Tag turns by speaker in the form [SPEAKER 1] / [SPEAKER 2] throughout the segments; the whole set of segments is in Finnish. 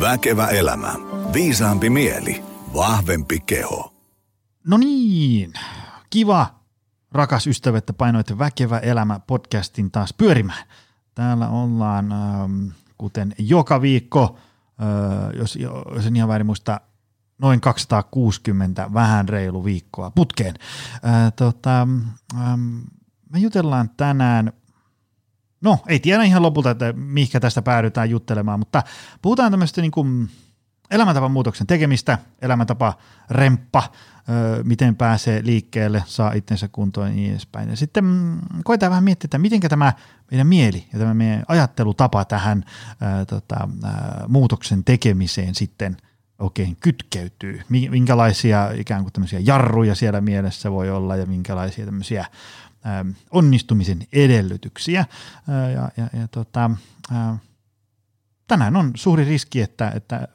[SPEAKER 1] Väkevä elämä. Viisaampi mieli. Vahvempi keho.
[SPEAKER 2] No niin, kiva, rakas ystävä, että painoitte Väkevä elämä podcastin taas pyörimään. Täällä ollaan, ähm, kuten joka viikko, äh, jos, jos en ihan väärin muista, noin 260 vähän reilu viikkoa putkeen. Äh, tota, ähm, me jutellaan tänään No, ei tiedä ihan lopulta, että mihinkä tästä päädytään juttelemaan, mutta puhutaan tämmöistä niin kuin elämäntapan muutoksen tekemistä, elämäntapa remppa, miten pääsee liikkeelle, saa itsensä kuntoon ja niin edespäin. Ja sitten mm, koetaan vähän miettiä, että miten tämä meidän mieli ja tämä meidän ajattelutapa tähän ää, tota, ää, muutoksen tekemiseen sitten oikein kytkeytyy. Minkälaisia ikään kuin tämmöisiä jarruja siellä mielessä voi olla ja minkälaisia tämmöisiä onnistumisen edellytyksiä. Ja, ja, ja tota, ää, tänään on suuri riski, että, että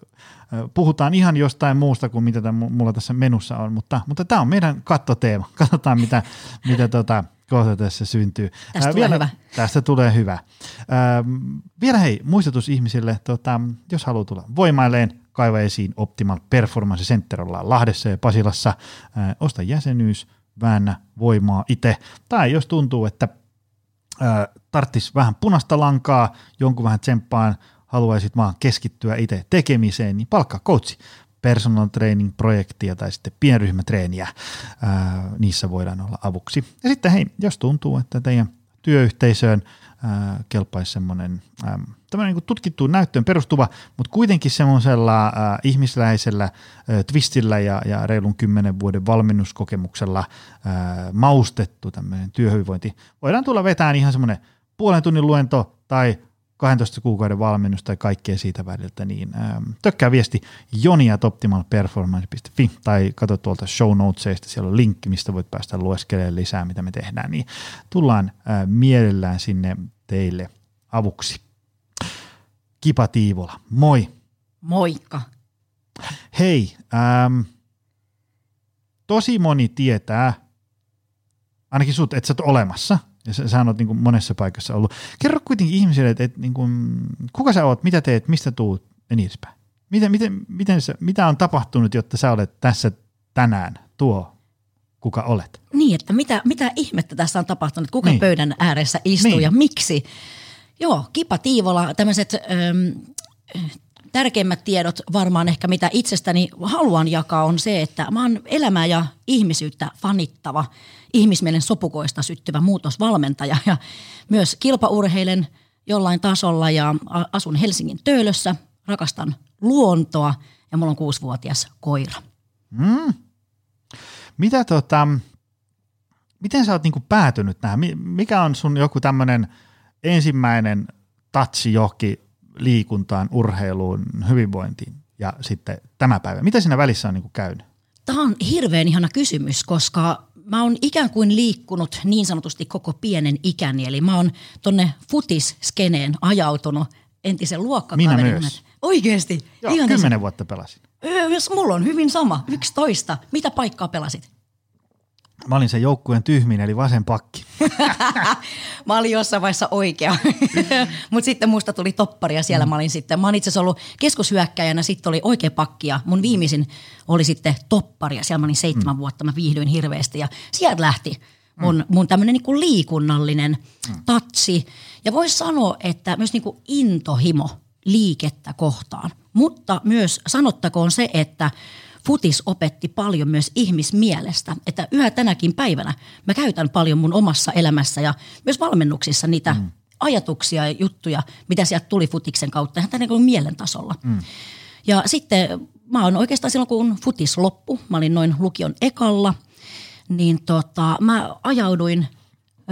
[SPEAKER 2] puhutaan ihan jostain muusta kuin mitä tämän, mulla tässä menussa on, mutta, mutta tämä on meidän kattoteema. Katsotaan, mitä, mitä tota, kohta tässä syntyy.
[SPEAKER 3] Tästä tulee vielä, hyvä.
[SPEAKER 2] Tästä tulee hyvä. Äh, vielä hei, muistutus ihmisille, tota, jos haluaa tulla voimailleen, kaiva esiin Optimal Performance Center, ollaan Lahdessa ja Pasilassa, äh, osta jäsenyys, väännä voimaa itse, tai jos tuntuu, että tarttis vähän punasta lankaa, jonkun vähän tsemppaan, haluaisit vaan keskittyä itse tekemiseen, niin palkkaa coachi personal training projektia tai sitten pienryhmätreeniä, ää, niissä voidaan olla avuksi. Ja sitten hei, jos tuntuu, että teidän työyhteisöön ää, kelpaisi semmoinen tämmöinen niin tutkittuun näyttöön perustuva, mutta kuitenkin semmoisella ää, ihmisläisellä ää, twistillä ja, ja reilun kymmenen vuoden valmennuskokemuksella ää, maustettu tämmöinen työhyvinvointi. Voidaan tulla vetään ihan semmoinen puolen tunnin luento tai 12 kuukauden valmennus tai kaikkea siitä väliltä, niin ähm, tökkää viesti joniatoptimalperformance.fi tai katso tuolta show notesista, siellä on linkki, mistä voit päästä lueskelemaan lisää, mitä me tehdään, niin tullaan äh, mielellään sinne teille avuksi. Kipa Tiivola, moi.
[SPEAKER 3] Moikka.
[SPEAKER 2] Hei, ähm, tosi moni tietää, ainakin sut, että sä oot olemassa – ja sä, sä oot niin kuin monessa paikassa ollut. Kerro kuitenkin ihmisille, että, että niin kuin, kuka sä oot, mitä teet, mistä tuut ja niin edespäin. Miten, miten, miten sä, mitä on tapahtunut, jotta sä olet tässä tänään tuo, kuka olet?
[SPEAKER 3] Niin, että mitä, mitä ihmettä tässä on tapahtunut, kuka niin. pöydän ääressä istuu niin. ja miksi? Joo, Kipa Tiivola, tämmöiset tärkeimmät tiedot varmaan ehkä mitä itsestäni haluan jakaa on se, että mä oon elämää ja ihmisyyttä fanittava, ihmismielen sopukoista syttyvä muutosvalmentaja ja myös kilpaurheilen jollain tasolla ja asun Helsingin Töölössä, rakastan luontoa ja mulla on kuusivuotias koira. Mm.
[SPEAKER 2] Mitä tota, miten sä oot niinku päätynyt tähän? Mikä on sun joku tämmöinen ensimmäinen tatsi johonkin liikuntaan, urheiluun, hyvinvointiin ja sitten tämä päivä? Mitä siinä välissä on niin kuin käynyt?
[SPEAKER 3] Tämä on hirveän ihana kysymys, koska mä oon ikään kuin liikkunut niin sanotusti koko pienen ikäni. Eli mä oon tonne futisskeneen ajautunut entisen luokkakaverin.
[SPEAKER 2] Minä myös.
[SPEAKER 3] Oikeesti?
[SPEAKER 2] Joo, kymmenen vuotta pelasin.
[SPEAKER 3] Jos mulla on hyvin sama, 11. Mitä paikkaa pelasit?
[SPEAKER 2] Mä olin se joukkueen tyhmin, eli vasen pakki.
[SPEAKER 3] mä olin jossain vaiheessa oikea, mutta sitten musta tuli toppari ja siellä mm. mä olin sitten, mä olin itse asiassa ollut keskushyökkäjänä, sitten oli oikea pakki ja mun viimeisin oli sitten toppari ja siellä mä olin seitsemän mm. vuotta, mä viihdyin hirveästi ja sieltä lähti mun, mm. mun tämmöinen niinku liikunnallinen mm. tatsi. Ja voisi sanoa, että myös niinku intohimo liikettä kohtaan, mutta myös sanottakoon se, että – futis opetti paljon myös ihmismielestä, että yhä tänäkin päivänä mä käytän paljon mun omassa elämässä ja myös valmennuksissa niitä mm. ajatuksia ja juttuja, mitä sieltä tuli futiksen kautta, ihan tänne niin mielen tasolla. Mm. Ja sitten mä oon oikeastaan silloin, kun futis loppu, mä olin noin lukion ekalla, niin tota, mä ajauduin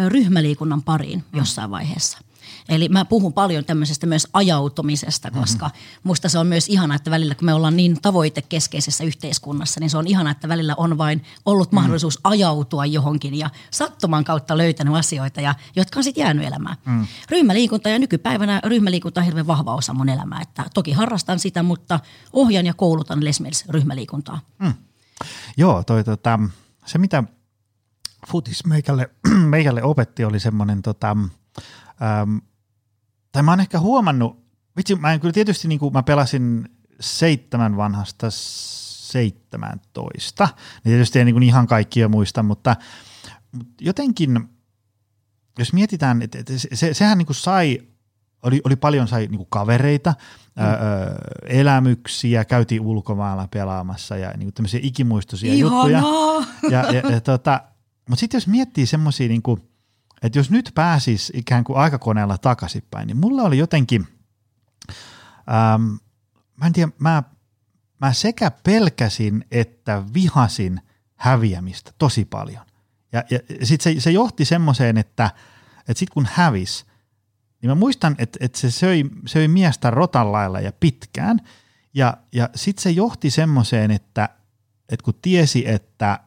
[SPEAKER 3] ryhmäliikunnan pariin mm. jossain vaiheessa – Eli mä puhun paljon tämmöisestä myös ajautumisesta, mhm. koska mm-hmm. musta se on myös ihana, että välillä kun me ollaan niin tavoitekeskeisessä yhteiskunnassa, niin se on ihana, että välillä on vain ollut mm-hmm. mahdollisuus ajautua johonkin ja sattuman kautta löytänyt asioita, ja, jotka on sitten jäänyt elämään. Mm. Ryhmäliikunta ja nykypäivänä ryhmäliikunta on hirveän vahva osa mun elämää. Että toki harrastan sitä, mutta ohjan ja koulutan Les ryhmäliikuntaa. Mm.
[SPEAKER 2] Joo, toi, tota, se mitä futis meikälle, meikälle opetti oli semmoinen tota, tai mä oon ehkä huomannut, vitsi mä en kyllä tietysti niin kuin mä pelasin seitsemän vanhasta 17. Niin tietysti ei niin kuin ihan kaikkia muista, mutta, mutta jotenkin, jos mietitään, että, se, sehän niin kuin sai, oli, oli paljon sai niin kuin kavereita, mm. öö, elämyksiä, käytiin ulkomailla pelaamassa ja niin kuin tämmöisiä ikimuistoisia
[SPEAKER 3] Ihanaa.
[SPEAKER 2] juttuja. Ja, ja, ja tota, mutta sitten jos miettii semmoisia, niin kuin, että jos nyt pääsis ikään kuin aikakoneella takaisinpäin, niin mulla oli jotenkin, ähm, mä en tiedä, mä, mä sekä pelkäsin että vihasin häviämistä tosi paljon. Ja, ja sitten se, se johti semmoiseen, että, että sitten kun hävis, niin mä muistan, että, että se söi, söi miestä rotan lailla ja pitkään. Ja, ja sitten se johti semmoiseen, että, että kun tiesi, että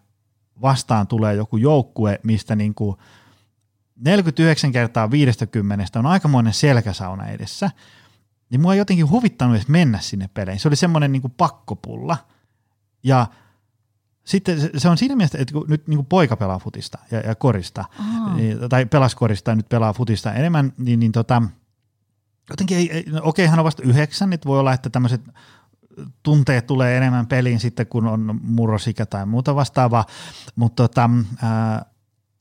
[SPEAKER 2] vastaan tulee joku joukkue, mistä niin kuin 49 kertaa 50 on aikamoinen selkäsauna edessä, niin mua ei jotenkin huvittanut edes mennä sinne peleihin. Se oli semmoinen niin pakkopulla. Ja sitten se on siinä mielessä, että kun nyt niin kuin poika pelaa futista ja, ja korista, niin, tai pelas korista ja nyt pelaa futista enemmän, niin, niin tota, jotenkin ei, ei no okei, hän on vasta yhdeksän, niin voi olla, että tämmöiset tunteet tulee enemmän peliin sitten, kun on murrosikä tai muuta vastaavaa, mutta tota, ää,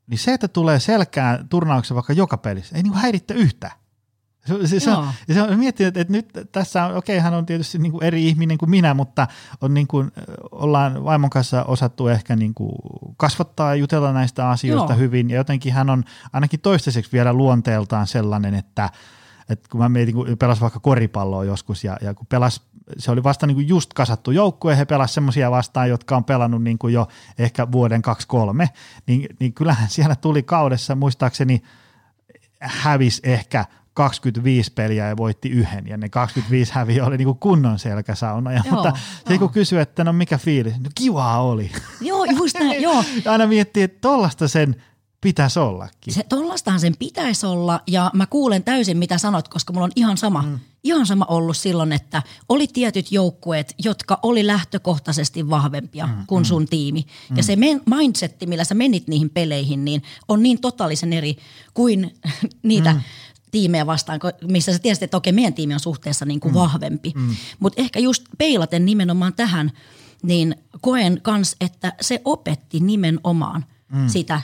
[SPEAKER 2] niin se, että tulee selkään turnauksen vaikka joka pelissä, ei niin häiritte yhtään. Se, se, se, on, se on miettinyt, että, että nyt tässä on, okei, hän on tietysti niin kuin eri ihminen kuin minä, mutta on niin kuin, ollaan vaimon kanssa osattu ehkä niin kuin kasvattaa ja jutella näistä asioista Joo. hyvin, ja jotenkin hän on ainakin toistaiseksi vielä luonteeltaan sellainen, että, että kun mä mietin, kun pelas vaikka koripalloa joskus, ja, ja kun pelas, se oli vasta niin kuin just kasattu joukkue, he pelasivat semmoisia vastaan, jotka on pelannut niin kuin jo ehkä vuoden 2-3, niin, niin kyllähän siellä tuli kaudessa, muistaakseni hävis ehkä 25 peliä ja voitti yhden, ja ne 25 häviä oli niinku kunnon selkäsauna. Ja, joo, mutta se kun kysyi, että no mikä fiilis, no kivaa oli.
[SPEAKER 3] Joo, just näin, joo.
[SPEAKER 2] aina miettii, että tollasta sen pitäisi ollakin.
[SPEAKER 3] Se, tollastahan sen pitäisi olla, ja mä kuulen täysin mitä sanot, koska mulla on ihan sama, mm. ihan sama ollut silloin, että oli tietyt joukkueet, jotka oli lähtökohtaisesti vahvempia mm, kuin mm. sun tiimi. Mm. Ja se men, mindsetti, millä sä menit niihin peleihin, niin on niin totaalisen eri kuin niitä mm tiimejä vastaan, missä sä tiesit, että okei, meidän tiimi on suhteessa niin kuin mm. vahvempi. Mm. Mutta ehkä just peilaten nimenomaan tähän, niin koen kans, että se opetti nimenomaan mm. sitä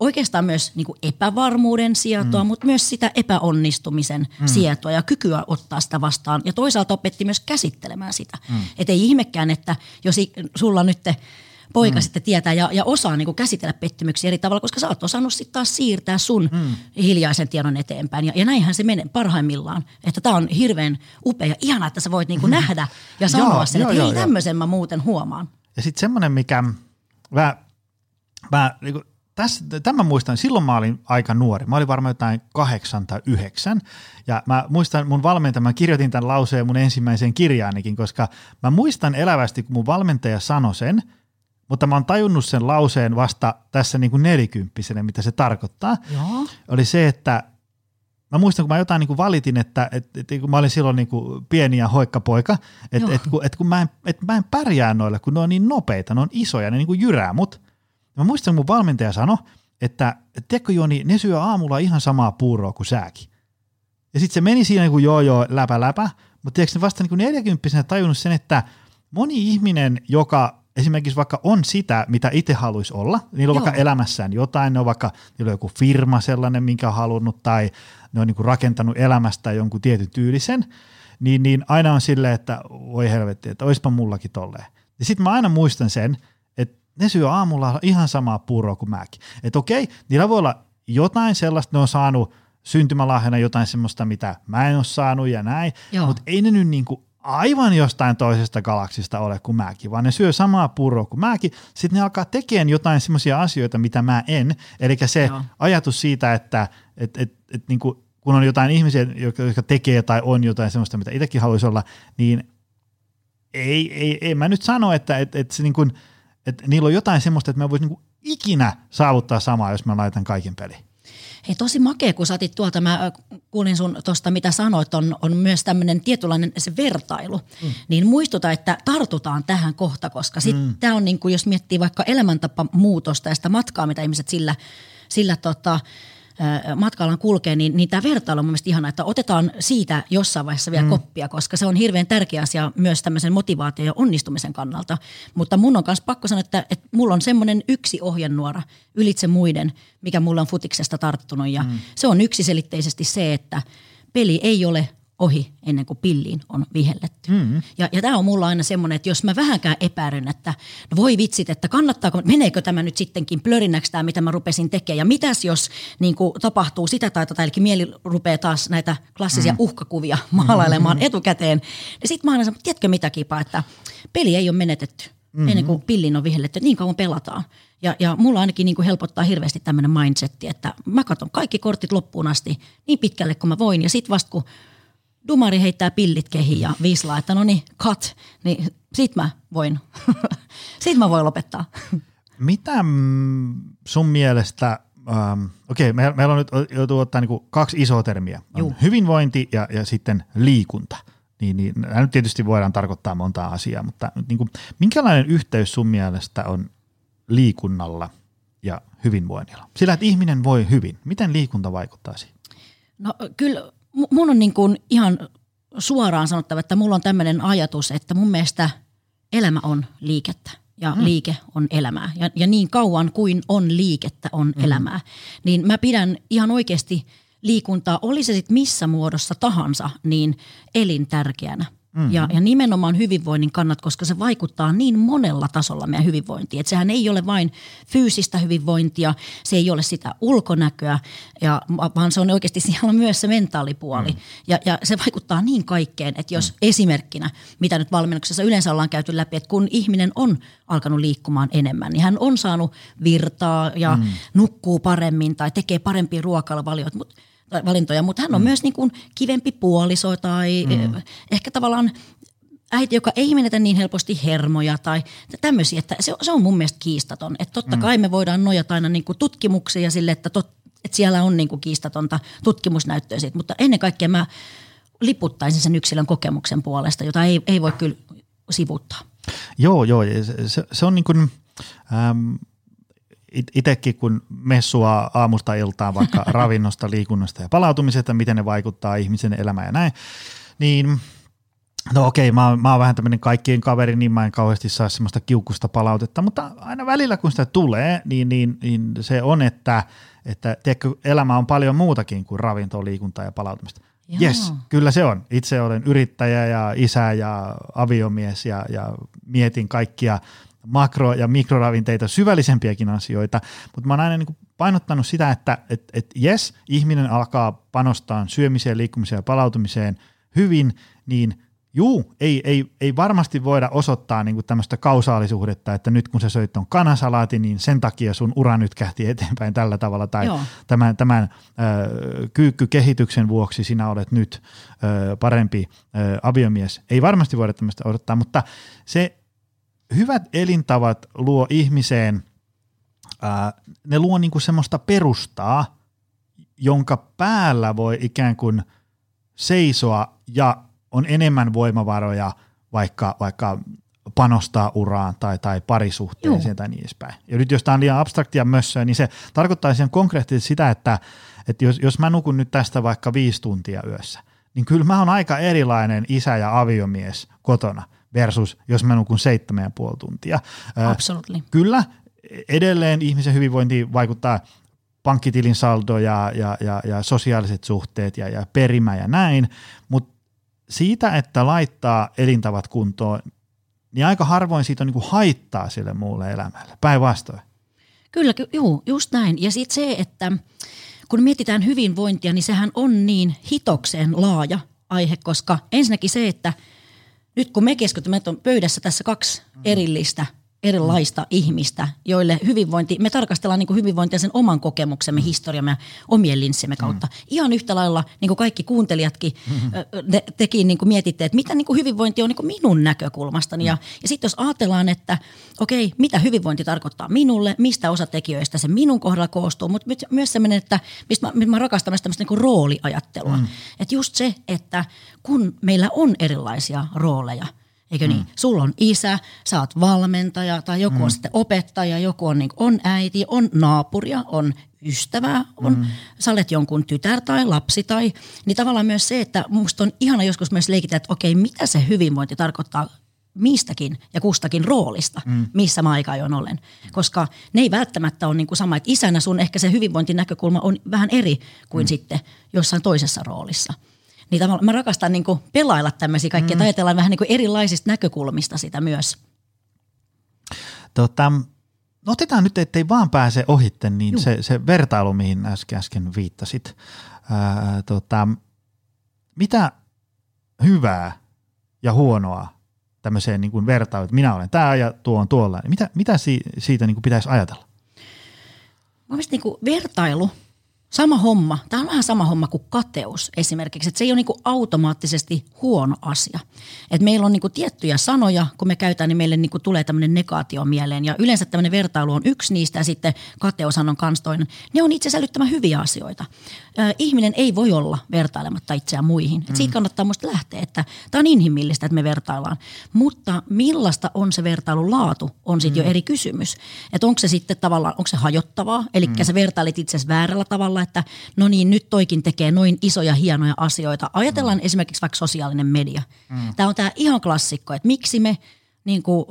[SPEAKER 3] oikeastaan myös niin kuin epävarmuuden sietoa, mm. mutta myös sitä epäonnistumisen mm. sietoa ja kykyä ottaa sitä vastaan. Ja toisaalta opetti myös käsittelemään sitä. Mm. Että ei ihmekään, että jos sulla nyt te, poika mm. sitten tietää ja, ja osaa niin kuin käsitellä pettymyksiä eri tavalla, koska sä oot osannut sitten taas siirtää sun mm. hiljaisen tiedon eteenpäin. Ja, ja näinhän se menee parhaimmillaan. Että tämä on hirveän upea ja ihana, että sä voit niin kuin mm. nähdä ja sanoa joo, sen, joo, että hei tämmöisen mä muuten huomaan.
[SPEAKER 2] Ja sitten semmoinen, mikä mä, mä niin kuin, tässä, tämän muistan, silloin mä olin aika nuori. Mä olin varmaan jotain kahdeksan tai yhdeksän. Ja mä muistan mun valmentaja, mä kirjoitin tämän lauseen mun ensimmäiseen kirjaanikin, koska mä muistan elävästi, kun mun valmentaja sanoi sen – mutta mä oon tajunnut sen lauseen vasta tässä niin kuin nelikymppisenä, mitä se tarkoittaa.
[SPEAKER 3] Joo.
[SPEAKER 2] Oli se, että mä muistan, kun mä jotain niin kuin valitin, että, että, että kun mä olin silloin niin kuin pieni ja hoikkapoika, että, että, kun, että kun mä en, että mä en pärjää noilla, kun ne on niin nopeita, ne on isoja, ne niin kuin jyrää mut. Mä muistan, mun valmentaja sanoi, että, tiedätkö Joni, ne syö aamulla ihan samaa puuroa kuin sääkin. Ja sitten se meni siinä niin kuin joo joo läpä läpä, mutta tiedätkö vasta niin kuin 40 tajunnut sen, että moni ihminen, joka esimerkiksi vaikka on sitä, mitä itse haluaisi olla, niillä on Joo. vaikka elämässään jotain, ne on vaikka, niillä on joku firma sellainen, minkä on halunnut, tai ne on niin kuin rakentanut elämästä jonkun tietyn tyylisen, niin, niin aina on silleen, että voi helvetti, että oispa mullakin tolleen. Ja sitten mä aina muistan sen, ne syö aamulla ihan samaa puuroa kuin mäkin. Että okei, niillä voi olla jotain sellaista, ne on saanut syntymälahjana jotain semmoista, mitä mä en ole saanut ja näin, mutta ei ne nyt niin kuin aivan jostain toisesta galaksista ole kuin mäkin, vaan ne syö samaa puuroa kuin mäkin. Sitten ne alkaa tekemään jotain semmoisia asioita, mitä mä en. Eli se Joo. ajatus siitä, että et, et, et, niin kuin, kun on jotain ihmisiä, jotka, jotka tekee tai on jotain semmoista, mitä itsekin haluaisi olla, niin ei, ei, ei mä nyt sano, että et, et se niin kuin, että niillä on jotain semmoista, että mä voisin niin ikinä saavuttaa samaa, jos mä laitan kaiken peliin.
[SPEAKER 3] Hei tosi makea, kun saatit tuolta, mä kuulin sun tuosta mitä sanoit, on, on myös tämmöinen tietynlainen se vertailu. Mm. Niin muistuta, että tartutaan tähän kohta, koska sitten mm. tämä on niin kuin, jos miettii vaikka elämäntapa muutosta ja sitä matkaa, mitä ihmiset sillä, sillä tota, matkalla kulkee, niin, niin tämä vertailu on mun mielestä ihana, että otetaan siitä jossain vaiheessa vielä mm. koppia, koska se on hirveän tärkeä asia myös tämmöisen motivaation ja onnistumisen kannalta. Mutta mun on myös pakko sanoa, että, että mulla on semmoinen yksi ohjenuora ylitse muiden, mikä mulla on futiksesta tarttunut ja mm. se on yksiselitteisesti se, että peli ei ole ohi ennen kuin pilliin on vihelletty. Mm. Ja, ja tämä on mulla aina semmoinen, että jos mä vähänkään epäilyn, että no voi vitsit, että kannattaako, meneekö tämä nyt sittenkin plörinäksi tämä, mitä mä rupesin tekemään. Ja mitäs jos niin kuin, tapahtuu sitä tai tätä, eli mieli rupeaa taas näitä klassisia mm. uhkakuvia maalailemaan mm. etukäteen. Ja sitten mä aina sanon, tiedätkö mitä kipa, että peli ei ole menetetty mm-hmm. ennen kuin pillin on vihelletty, että niin kauan pelataan. Ja, ja mulla ainakin niin kuin helpottaa hirveästi tämmöinen mindsetti, että mä katson kaikki kortit loppuun asti niin pitkälle kuin mä voin. Ja sitten vasta kun dumari heittää pillit kehiin ja viislaa, että no niin, cut, niin sit mä voin, sit mä voin lopettaa.
[SPEAKER 2] Mitä sun mielestä, ähm, okei, okay, meillä on nyt joutuu ottaa niinku kaksi isoa termiä, on hyvinvointi ja, ja sitten liikunta. Niin, niin, nämä nyt tietysti voidaan tarkoittaa montaa asiaa, mutta niin kuin, minkälainen yhteys sun mielestä on liikunnalla ja hyvinvoinnilla? Sillä, että ihminen voi hyvin. Miten liikunta vaikuttaa siihen?
[SPEAKER 3] No kyllä mun on niin kuin ihan suoraan sanottava, että mulla on tämmöinen ajatus, että mun mielestä elämä on liikettä ja hmm. liike on elämää. Ja, ja niin kauan kuin on liikettä, on hmm. elämää. Niin mä pidän ihan oikeasti liikuntaa, oli se sitten missä muodossa tahansa, niin elintärkeänä. Mm-hmm. Ja, ja nimenomaan hyvinvoinnin kannat, koska se vaikuttaa niin monella tasolla meidän hyvinvointiin. Että sehän ei ole vain fyysistä hyvinvointia, se ei ole sitä ulkonäköä, ja, vaan se on oikeasti siellä on myös se mentaalipuoli. Mm. Ja, ja se vaikuttaa niin kaikkeen, että jos mm. esimerkkinä, mitä nyt valmennuksessa yleensä ollaan käyty läpi, että kun ihminen on alkanut liikkumaan enemmän, niin hän on saanut virtaa ja mm. nukkuu paremmin tai tekee parempia ruokailuvalioita, mutta valintoja, mutta hän on mm. myös niin kuin kivempi puoliso tai mm. ehkä tavallaan äiti, joka ei menetä niin helposti hermoja tai tämmöisiä, että se, se on mun mielestä kiistaton. Että totta mm. kai me voidaan nojata aina niin kuin tutkimuksia sille, että, tot, että siellä on niin kuin kiistatonta tutkimusnäyttöä siitä, mutta ennen kaikkea mä liputtaisin sen yksilön kokemuksen puolesta, jota ei, ei voi kyllä sivuttaa.
[SPEAKER 2] Joo, joo. Se, se on niin kuin, ähm, itsekin kun messua aamusta iltaan vaikka ravinnosta, liikunnasta ja palautumisesta, miten ne vaikuttaa ihmisen elämään ja näin, niin no okei, mä, oon, mä oon vähän tämmöinen kaikkien kaveri, niin mä en kauheasti saa semmoista kiukusta palautetta, mutta aina välillä kun sitä tulee, niin, niin, niin se on, että, että tiedätkö, elämä on paljon muutakin kuin ravintoa, liikuntaa ja palautumista. Yes, kyllä se on. Itse olen yrittäjä ja isä ja aviomies ja, ja mietin kaikkia makro- ja mikroravinteita, syvällisempiäkin asioita, mutta mä oon aina niin painottanut sitä, että et, et yes, ihminen alkaa panostaa syömiseen, liikkumiseen ja palautumiseen hyvin, niin juu, ei, ei, ei varmasti voida osoittaa niin tämmöistä kausaalisuhdetta, että nyt kun sä söit ton kanasalaati, niin sen takia sun ura nyt kähti eteenpäin tällä tavalla, tai Joo. tämän, tämän äh, kyykkykehityksen vuoksi sinä olet nyt äh, parempi äh, aviomies. Ei varmasti voida tämmöistä odottaa, mutta se hyvät elintavat luo ihmiseen, ää, ne luo niinku semmoista perustaa, jonka päällä voi ikään kuin seisoa ja on enemmän voimavaroja vaikka, vaikka panostaa uraan tai, tai parisuhteeseen Joo. tai niin edespäin. Ja nyt jos tämä on liian abstraktia mössöä, niin se tarkoittaa sen konkreettisesti sitä, että, että jos, jos mä nukun nyt tästä vaikka viisi tuntia yössä, niin kyllä mä oon aika erilainen isä ja aviomies kotona – versus jos mä nukun seitsemän ja puoli tuntia.
[SPEAKER 3] Absolutely.
[SPEAKER 2] Kyllä, edelleen ihmisen hyvinvointi vaikuttaa pankkitilin saldo ja, ja, ja, ja sosiaaliset suhteet ja, ja perimä ja näin, mutta siitä, että laittaa elintavat kuntoon, niin aika harvoin siitä on niin kuin haittaa sille muulle elämälle, päinvastoin.
[SPEAKER 3] Kyllä, juu, just näin. Ja sitten se, että kun mietitään hyvinvointia, niin sehän on niin hitokseen laaja aihe, koska ensinnäkin se, että – nyt kun me keskitymme, että on pöydässä tässä kaksi erillistä erilaista mm. ihmistä, joille hyvinvointi, me tarkastellaan niin kuin hyvinvointia sen oman kokemuksemme, mm. historiamme ja omien linssimme kautta. Mm. Ihan yhtä lailla, niin kuin kaikki kuuntelijatkin, te, tekin niin kuin mietitte, että mitä niin kuin hyvinvointi on niin kuin minun näkökulmastani. Mm. Ja, ja sitten jos ajatellaan, että okei, mitä hyvinvointi tarkoittaa minulle, mistä osatekijöistä se minun kohdalla koostuu, mutta myös sellainen, että mistä mä, mistä mä rakastan myös tämmöistä niin kuin rooliajattelua. Mm. Että just se, että kun meillä on erilaisia rooleja – Eikö niin? Sulla on isä, sä oot valmentaja tai joku mm. on sitten opettaja, joku on, niin, on äiti, on naapuria, on ystävää, on, mm. sä olet jonkun tytär tai lapsi tai, niin tavallaan myös se, että musta on ihana joskus myös leikitä, että okei, mitä se hyvinvointi tarkoittaa mistäkin ja kustakin roolista, mm. missä mä aika ajoin olen. Koska ne ei välttämättä ole niin kuin sama, että isänä sun ehkä se hyvinvointinäkökulma on vähän eri kuin mm. sitten jossain toisessa roolissa. Niin tavallaan mä rakastan niin kuin pelailla tämmöisiä kaikkia, mm. ajatellaan vähän niin kuin erilaisista näkökulmista sitä myös.
[SPEAKER 2] Tota, otetaan nyt, ettei vaan pääse ohitte, niin se, se vertailu, mihin äsken, äsken viittasit. Ää, tota, mitä hyvää ja huonoa tämmöiseen niin kuin vertailuun, että minä olen tämä ja tuo on tuolla, niin mitä, mitä si, siitä niin kuin pitäisi ajatella?
[SPEAKER 3] Mä niin kuin vertailu – Sama homma. Tämä on vähän sama homma kuin kateus esimerkiksi. Että se ei ole niinku automaattisesti huono asia. Et meillä on niinku tiettyjä sanoja, kun me käytetään, niin meille niinku tulee tämmöinen negaatio mieleen. Ja yleensä tämmöinen vertailu on yksi niistä ja sitten kateushan on kans toinen. Ne on itse älyttömän hyviä asioita. Äh, ihminen ei voi olla vertailematta itseään muihin. Et siitä mm. kannattaa musta lähteä, että tämä on inhimillistä, että me vertaillaan. Mutta millaista on se vertailun laatu, on sitten mm. jo eri kysymys. Että onko se sitten tavallaan, onko se hajottavaa, eli mm. sä vertailit itse väärällä tavalla että no niin, nyt toikin tekee noin isoja hienoja asioita. Ajatellaan mm. esimerkiksi vaikka sosiaalinen media. Mm. Tämä on tämä ihan klassikko, että miksi me niin kuin,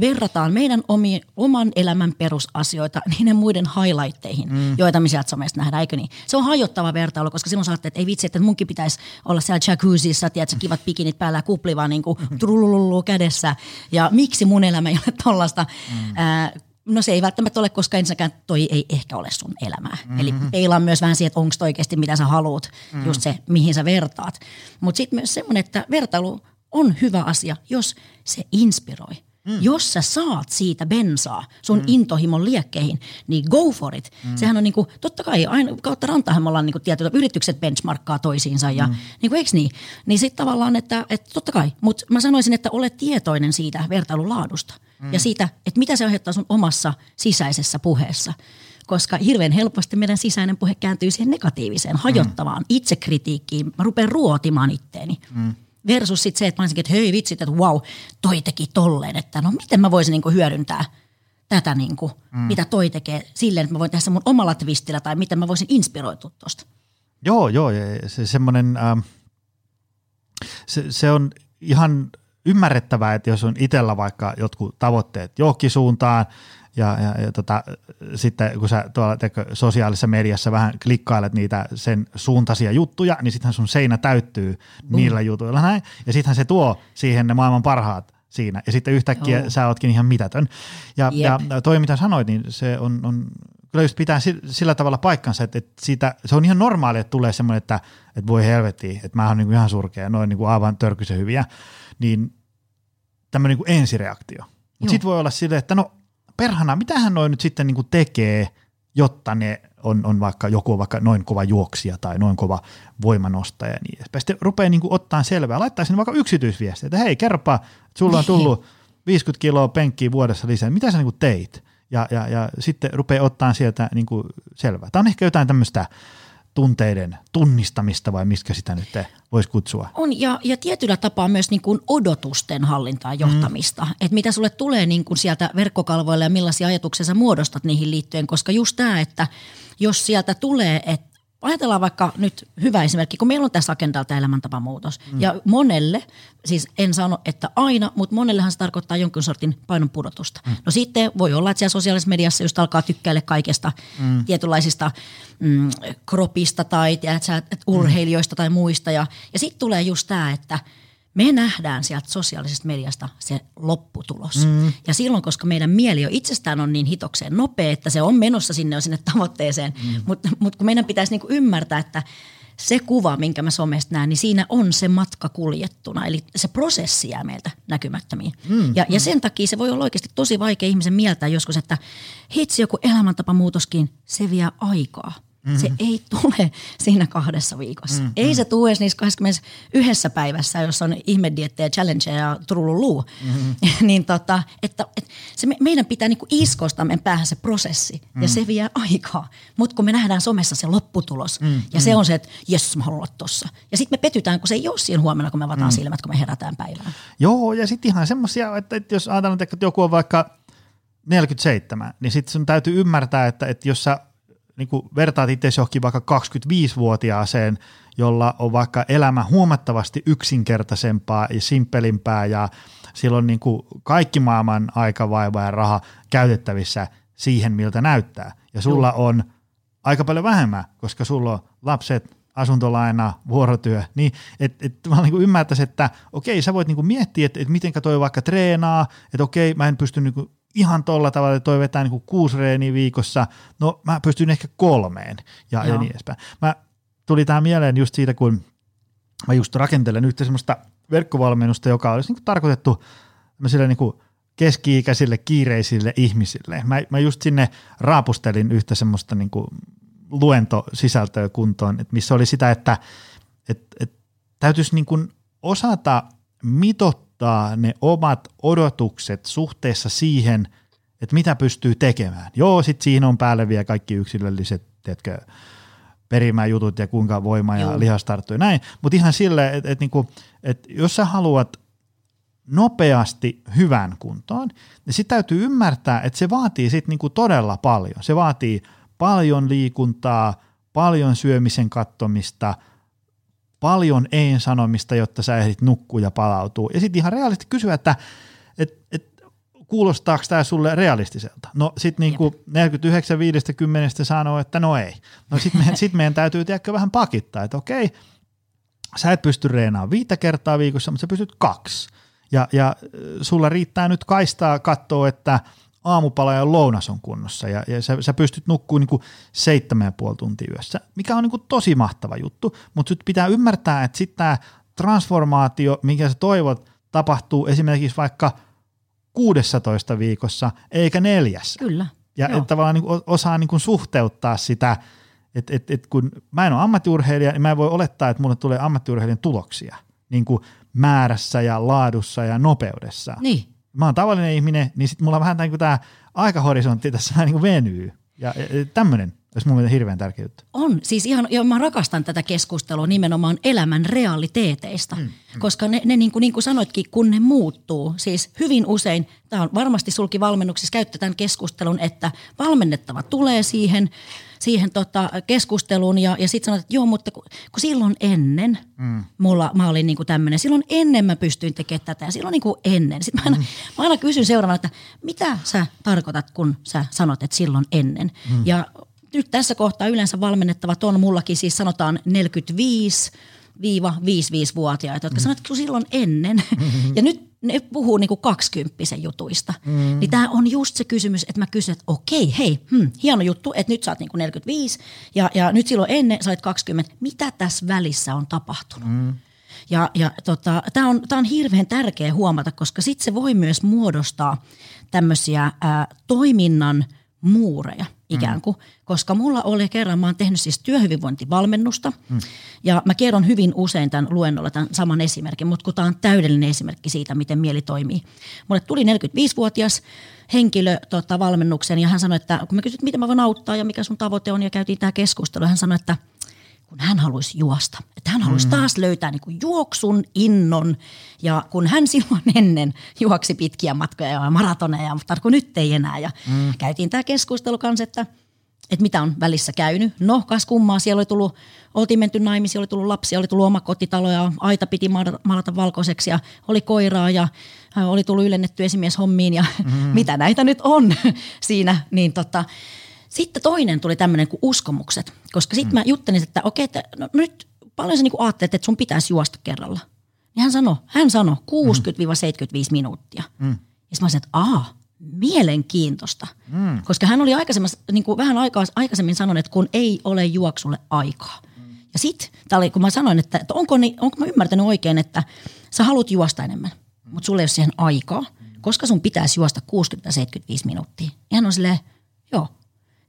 [SPEAKER 3] verrataan meidän omi, oman elämän perusasioita niiden muiden highlightteihin, mm. joita me sieltä somesta nähdään, eikö niin? Se on hajottava vertailu, koska silloin saatte, että ei vitsi, että munkin pitäisi olla siellä jacuzzissa, tiedätkö, kivat pikinit päällä ja niin kuin kädessä. Ja miksi mun elämä ei ole tollasta? Mm. Äh, No se ei välttämättä ole, koska ensinnäkään toi ei ehkä ole sun elämää. Mm-hmm. Eli peilaa myös vähän siihen, että onko oikeasti mitä sä haluat, mm-hmm. just se, mihin sä vertaat. Mutta sitten myös semmoinen, että vertailu on hyvä asia, jos se inspiroi. Mm. Jos sä saat siitä bensaa sun mm. intohimon liekkeihin, niin go for it. Mm. Sehän on niinku, totta kai aina kautta rantahan me ollaan niinku tietyt, yritykset benchmarkkaa toisiinsa ja mm. niinku, eikö niin? Niin sitten tavallaan, että, että totta kai, mutta mä sanoisin, että ole tietoinen siitä vertailulaadusta mm. ja siitä, että mitä se aiheuttaa sun omassa sisäisessä puheessa koska hirveän helposti meidän sisäinen puhe kääntyy siihen negatiiviseen, hajottavaan mm. itsekritiikkiin. Mä rupean ruotimaan itteeni. Mm. Versus sitten se, että mä olisinkin, että hei vitsit, että wow, toi teki tolleen, että no miten mä voisin niinku hyödyntää tätä, niinku, mm. mitä toi tekee silleen, että mä voin tehdä sen mun omalla twistillä tai miten mä voisin inspiroitua tuosta.
[SPEAKER 2] Joo, joo, se semmoinen, ähm, se, se on ihan ymmärrettävää, että jos on itsellä vaikka jotkut tavoitteet johonkin suuntaan, ja, ja, ja tota, sitten kun sä tuolla teko, sosiaalisessa mediassa vähän klikkailet niitä sen suuntaisia juttuja, niin sittenhän sun seinä täyttyy mm. niillä jutuilla näin. Ja sittenhän se tuo siihen ne maailman parhaat siinä. Ja sitten yhtäkkiä oh. sä ootkin ihan mitätön. Ja, ja toi mitä sanoit, niin se on, on kyllä just pitää sillä tavalla paikkansa, että, että siitä, se on ihan normaali, että tulee semmoinen, että, että voi helvetti, että mä oon niin ihan surkea, noin niin kuin aivan törkyisen hyviä, niin tämmöinen niin ensireaktio. Mutta sitten voi olla silleen, että no perhana, mitähän noin nyt sitten niin kuin tekee, jotta ne on, on vaikka joku on vaikka noin kova juoksija tai noin kova voimanostaja ja niin edespäin. Sitten rupeaa niin ottaa selvää, laittaa sinne vaikka yksityisviestiä, että hei kerropa, että sulla on tullut 50 kiloa penkkiä vuodessa lisää, mitä sä niin kuin teit? Ja, ja, ja sitten rupeaa ottaa sieltä niin kuin selvää. Tämä on ehkä jotain tämmöistä tunteiden tunnistamista vai miskä sitä nyt voisi kutsua?
[SPEAKER 3] On ja, ja tietyllä tapaa myös niin kuin odotusten hallintaa ja johtamista. Mm. Että mitä sulle tulee niin kuin sieltä verkkokalvoille ja millaisia ajatuksia sä muodostat niihin liittyen, koska just tämä, että jos sieltä tulee, että ajatellaan vaikka nyt hyvä esimerkki, kun meillä on tässä agendalta elämäntapamuutos. Mm. Ja monelle, siis en sano, että aina, mutta monellehan se tarkoittaa jonkin sortin painon pudotusta. Mm. No sitten voi olla, että siellä sosiaalisessa mediassa just alkaa tykkäillä kaikesta mm. tietynlaisista mm, kropista tai tiedätkö, urheilijoista mm. tai muista. Ja, ja sitten tulee just tämä, että – me nähdään sieltä sosiaalisesta mediasta se lopputulos. Mm. Ja silloin, koska meidän mieli jo itsestään on niin hitokseen nopea, että se on menossa sinne jo sinne tavoitteeseen, mm. mutta mut kun meidän pitäisi niinku ymmärtää, että se kuva, minkä mä somesta näen, niin siinä on se matka kuljettuna. Eli se prosessi jää meiltä näkymättömiin. Mm, ja, mm. ja sen takia se voi olla oikeasti tosi vaikea ihmisen mieltää joskus, että hitsi joku elämäntapamuutoskin, se vie aikaa. Mm-hmm. Se ei tule siinä kahdessa viikossa. Mm-hmm. Ei se tule edes niissä 21 päivässä, jos on ihmediettejä, challenge ja trululu. Mm-hmm. niin tota, että, että se me, meidän pitää niinku iskosta meidän päähän se prosessi mm-hmm. ja se vie aikaa. Mutta kun me nähdään somessa se lopputulos mm-hmm. ja se on se, että jes mä haluan olla tossa. Ja sitten me petytään, kun se ei ole siinä huomenna, kun me avataan mm-hmm. silmät, kun me herätään päivään.
[SPEAKER 2] Joo ja sitten ihan semmoisia, että, että jos ajatellaan, että joku on vaikka 47, niin sitten sun täytyy ymmärtää, että, että jos sä niin kuin vertaat itse johonkin vaikka 25-vuotiaaseen, jolla on vaikka elämä huomattavasti yksinkertaisempaa ja simpelimpää ja silloin niin kuin kaikki maailman aika, vaiva ja raha käytettävissä siihen, miltä näyttää. Ja sulla Juh. on aika paljon vähemmän, koska sulla on lapset, asuntolaina, vuorotyö, niin että et, mä niin ymmärtäisin, että okei, sä voit niin miettiä, että et miten toi vaikka treenaa, että okei, mä en pysty niin ihan tolla tavalla, että toi vetää niin kuusi reeniä viikossa, no mä pystyn ehkä kolmeen ja, ja niin edespäin. Mä tuli tämä mieleen just siitä, kun mä just rakentelen yhtä semmoista verkkovalmennusta, joka olisi niin tarkoitettu niin keski-ikäisille kiireisille ihmisille. Mä, mä just sinne raapustelin yhtä semmoista niin kuin luentosisältöä kuntoon, että missä oli sitä, että et, et täytyisi niin kuin osata mitottaa asettaa ne omat odotukset suhteessa siihen, että mitä pystyy tekemään. Joo, sitten siinä on päälle vielä kaikki yksilölliset, tiedätkö, perimäjutut ja kuinka voima ja Joo. lihas tarttuu ja näin, mutta ihan silleen, että et niinku, et jos sä haluat nopeasti hyvän kuntoon, niin sitten täytyy ymmärtää, että se vaatii sitten niinku todella paljon. Se vaatii paljon liikuntaa, paljon syömisen kattomista – paljon ei-sanomista, jotta sä ehdit nukkua ja palautua. Ja sitten ihan realisti kysyä, että et, et, kuulostaako tämä sulle realistiselta? No sitten niinku 49-50 sanoo, että no ei. No sitten meidän, sit meidän täytyy tiedäkö vähän pakittaa, että okei, sä et pysty reenaamaan viittä kertaa viikossa, mutta sä pystyt kaksi. Ja, ja sulla riittää nyt kaistaa katsoa, että – aamupala ja lounas on kunnossa ja, ja sä, sä pystyt nukkumaan niin seitsemän ja puoli tuntia yössä, mikä on niin kuin tosi mahtava juttu, mutta sitten pitää ymmärtää, että sitten tämä transformaatio, minkä sä toivot, tapahtuu esimerkiksi vaikka 16 viikossa eikä neljässä.
[SPEAKER 3] Kyllä.
[SPEAKER 2] Ja et tavallaan niin osaa niin kuin suhteuttaa sitä, että et, et kun mä en ole ammattiurheilija, niin mä en voi olettaa, että mulle tulee ammattiurheilijan tuloksia niin kuin määrässä ja laadussa ja nopeudessa.
[SPEAKER 3] Niin
[SPEAKER 2] mä oon tavallinen ihminen, niin sitten mulla on vähän niin tämä aikahorisontti tässä niin kuin venyy. Ja, ja tämmöinen olisi mun mielestä hirveän tärkeä juttu.
[SPEAKER 3] On, siis ihan, jo, mä rakastan tätä keskustelua nimenomaan elämän realiteeteista, mm, mm. koska ne, ne niin, kuin, niin kuin sanoitkin, kun ne muuttuu, siis hyvin usein, tämä on varmasti sulki valmennuksessa, käytetään keskustelun, että valmennettava tulee siihen, siihen tota keskusteluun ja, ja sitten sanoit, että joo, mutta kun, kun silloin ennen mm. mulla, mä olin niinku tämmöinen, silloin ennen mä pystyin tekemään tätä ja silloin niinku ennen. Sitten mä aina, mm. mä aina kysyn seuraavana, että mitä sä tarkoitat, kun sä sanot, että silloin ennen. Mm. Ja nyt tässä kohtaa yleensä valmennettavat on mullakin siis sanotaan 45 55-vuotiaita, jotka mm. sanoivat, että silloin ennen. Mm-hmm. Ja nyt ne puhuu niinku kaksikymppisen jutuista. Mm. Niin tämä on just se kysymys, että mä kysyn, että okei, hei, hmm, hieno juttu, että nyt sä oot niinku 45 ja, ja nyt silloin ennen sä olet 20. Mitä tässä välissä on tapahtunut? Mm. Ja, ja tota, tämä on, tää on hirveän tärkeä huomata, koska sitten se voi myös muodostaa tämmöisiä toiminnan muureja – ikään kuin. Mm. Koska mulla oli kerran, mä oon tehnyt siis työhyvinvointivalmennusta mm. ja mä kerron hyvin usein tämän luennolla tämän saman esimerkin, mutta kun tämä on täydellinen esimerkki siitä, miten mieli toimii. Mulle tuli 45-vuotias henkilö tota, valmennuksen ja hän sanoi, että kun mä kysyin, miten mä voin auttaa ja mikä sun tavoite on ja käytiin tämä keskustelu, hän sanoi, että kun hän haluaisi juosta. Että hän haluaisi mm. taas löytää niin kuin juoksun innon. Ja kun hän silloin ennen juoksi pitkiä matkoja ja maratoneja, mutta kun nyt ei enää. Ja mm. käytiin tämä keskustelu kanssa, että, että mitä on välissä käynyt. No, kas kummaa, siellä oli tullut, oltiin menty naimisiin, oli tullut lapsia, oli tullut oma kotitalo ja aita piti maalata valkoiseksi ja oli koiraa ja oli tullut ylennetty esimies hommiin ja mm. mitä näitä nyt on siinä. Niin tota, sitten toinen tuli tämmöinen kuin uskomukset, koska sitten mm. mä juttelin, että okei, että no, nyt paljon sä niinku ajattelet, että sun pitäisi juosta kerralla. Ja hän sanoi, hän sanoi 60-75 minuuttia. Mm. Ja sitten mä sanoin, että aa, mielenkiintoista. Mm. Koska hän oli niin kuin vähän aikaa, aikaisemmin sanonut, että kun ei ole juoksulle aikaa. Mm. Ja sitten, kun mä sanoin, että, että onko, niin, onko mä ymmärtänyt oikein, että sä haluat juosta enemmän, mm. mutta sulle ei ole siihen aikaa, koska sun pitäisi juosta 60-75 minuuttia. Ja hän on silleen, joo,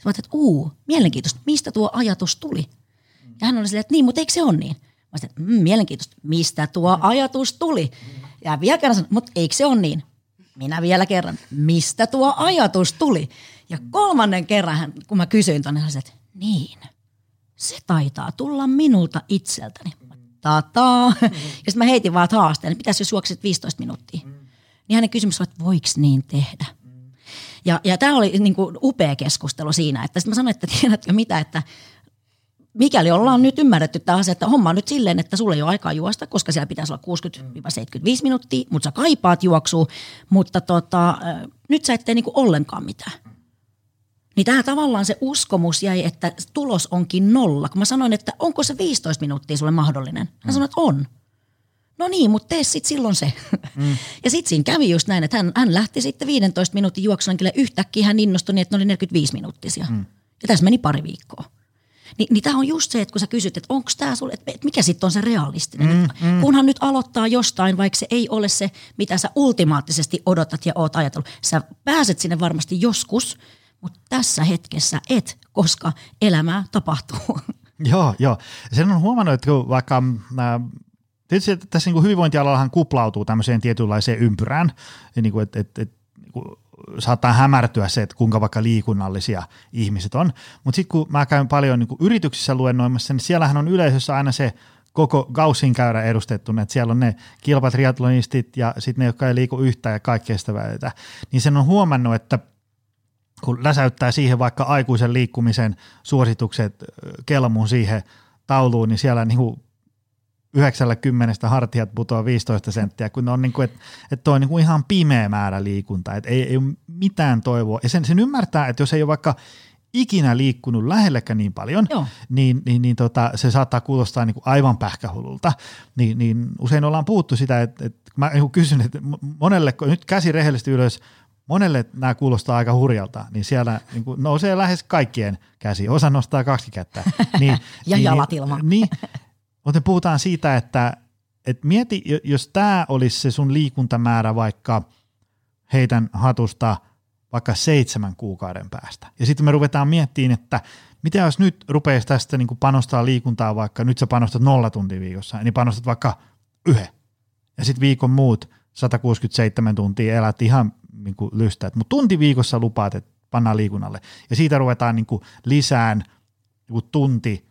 [SPEAKER 3] mä että uu, mielenkiintoista, mistä tuo ajatus tuli? Ja hän oli silleen, että niin, mutta eikö se ole niin? Mä sanoin, että mm, mielenkiintoista, mistä tuo ajatus tuli? Ja vielä kerran sanoin, mutta eikö se ole niin? Minä vielä kerran, mistä tuo ajatus tuli? Ja kolmannen kerran, kun mä kysyin tonne, hän että niin, se taitaa tulla minulta itseltäni. Tataa. Ja sitten mä heitin vaan haasteen, että pitäisi jos juokset 15 minuuttia. Niin hänen kysymys oli, että voiko niin tehdä? Ja, ja tämä oli niin kuin upea keskustelu siinä, että sitten mä sanoin, että tiedätkö mitä, että mikäli ollaan nyt ymmärretty tämä asia, että homma on nyt silleen, että sulla ei ole aikaa juosta, koska siellä pitäisi olla 60-75 minuuttia, mutta sä kaipaat juoksua, mutta tota, nyt sä et tee niinku ollenkaan mitään. Niin tämä tavallaan se uskomus jäi, että tulos onkin nolla. Kun mä sanoin, että onko se 15 minuuttia sulle mahdollinen? Hän sanoi, että on. No niin, mutta tee sitten silloin se. Mm. Ja sitten siinä kävi just näin, että hän, hän lähti sitten 15 minuutin juoksuun, kyllä yhtäkkiä hän innostui niin, että ne oli 45 minuuttisia. Mm. Ja tässä meni pari viikkoa. Ni, niin tämä on just se, että kun sä kysyt, että onko tämä sulle, että mikä sitten on se realistinen. Mm, mm. Kunhan nyt aloittaa jostain, vaikka se ei ole se, mitä sä ultimaattisesti odotat ja oot ajatellut. Sä pääset sinne varmasti joskus, mutta tässä hetkessä et, koska elämää tapahtuu.
[SPEAKER 2] Joo, joo. Sen on huomannut, että kun vaikka äh, Tietysti että tässä niin hyvinvointialallahan kuplautuu tämmöiseen tietynlaiseen ympyrään, niin kuin, että, että, että niin kuin saattaa hämärtyä se, että kuinka vaikka liikunnallisia ihmiset on. Mutta sitten kun mä käyn paljon niin kuin yrityksissä luennoimassa, niin siellähän on yleisössä aina se koko Gaussin käyrä edustettuna, että siellä on ne kilpatriatlonistit ja sitten ne, jotka ei liiku yhtään ja kaikkea sitä välitä. Niin sen on huomannut, että kun läsäyttää siihen vaikka aikuisen liikkumisen suositukset kelmuun siihen tauluun, niin siellä niin kuin 90 hartiat putoaa 15 senttiä, kun ne on niin kuin, että, että on niin kuin ihan pimeä määrä liikuntaa, että ei, ei ole mitään toivoa. Ja sen, sen ymmärtää, että jos ei ole vaikka ikinä liikkunut lähellekään niin paljon, Joo. niin, niin, niin tota, se saattaa kuulostaa niin kuin aivan pähkähululta. Niin, niin usein ollaan puhuttu sitä, että, että mä niin kysyn, että monelle, nyt käsi rehellisesti ylös, monelle nämä kuulostaa aika hurjalta, niin siellä niin kuin nousee lähes kaikkien käsi. Osa nostaa kaksi kättä. Niin,
[SPEAKER 3] ja niin, jalat ilman.
[SPEAKER 2] Niin, mutta puhutaan siitä, että, että mieti, jos tämä olisi se sun liikuntamäärä vaikka heitän hatusta vaikka seitsemän kuukauden päästä. Ja sitten me ruvetaan miettimään, että mitä jos nyt rupeaisi tästä niin panostaa liikuntaa vaikka, nyt sä panostat nolla tuntia viikossa, niin panostat vaikka yhden. Ja sitten viikon muut 167 tuntia elät ihan niin lystäät. Mutta tunti viikossa lupaat, että pannaan liikunnalle. Ja siitä ruvetaan niin lisään niin tunti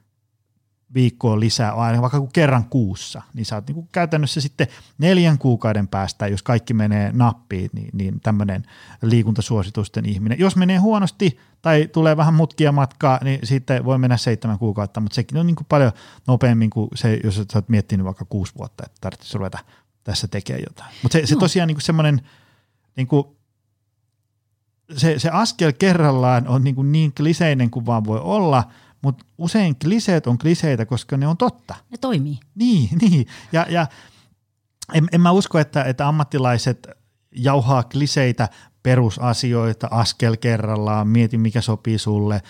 [SPEAKER 2] viikkoa lisää, aina vaikka kerran kuussa, niin sä oot niin kuin käytännössä sitten neljän kuukauden päästä, jos kaikki menee nappiin, niin, niin tämmöinen liikuntasuositusten ihminen. Jos menee huonosti tai tulee vähän mutkia matkaa, niin sitten voi mennä seitsemän kuukautta, mutta sekin on niin kuin paljon nopeammin kuin se, jos sä oot miettinyt vaikka kuusi vuotta, että tarvitsisi ruveta tässä tekemään jotain. Mutta se, se tosiaan niin kuin semmoinen niin kuin se, se askel kerrallaan on niin, kuin niin kliseinen kuin vaan voi olla – mutta usein kliseet on kliseitä, koska ne on totta.
[SPEAKER 3] Ne toimii.
[SPEAKER 2] Niin, niin. Ja, ja en, en mä usko, että, että ammattilaiset jauhaa kliseitä perusasioita askel kerrallaan, mieti mikä sopii sulle,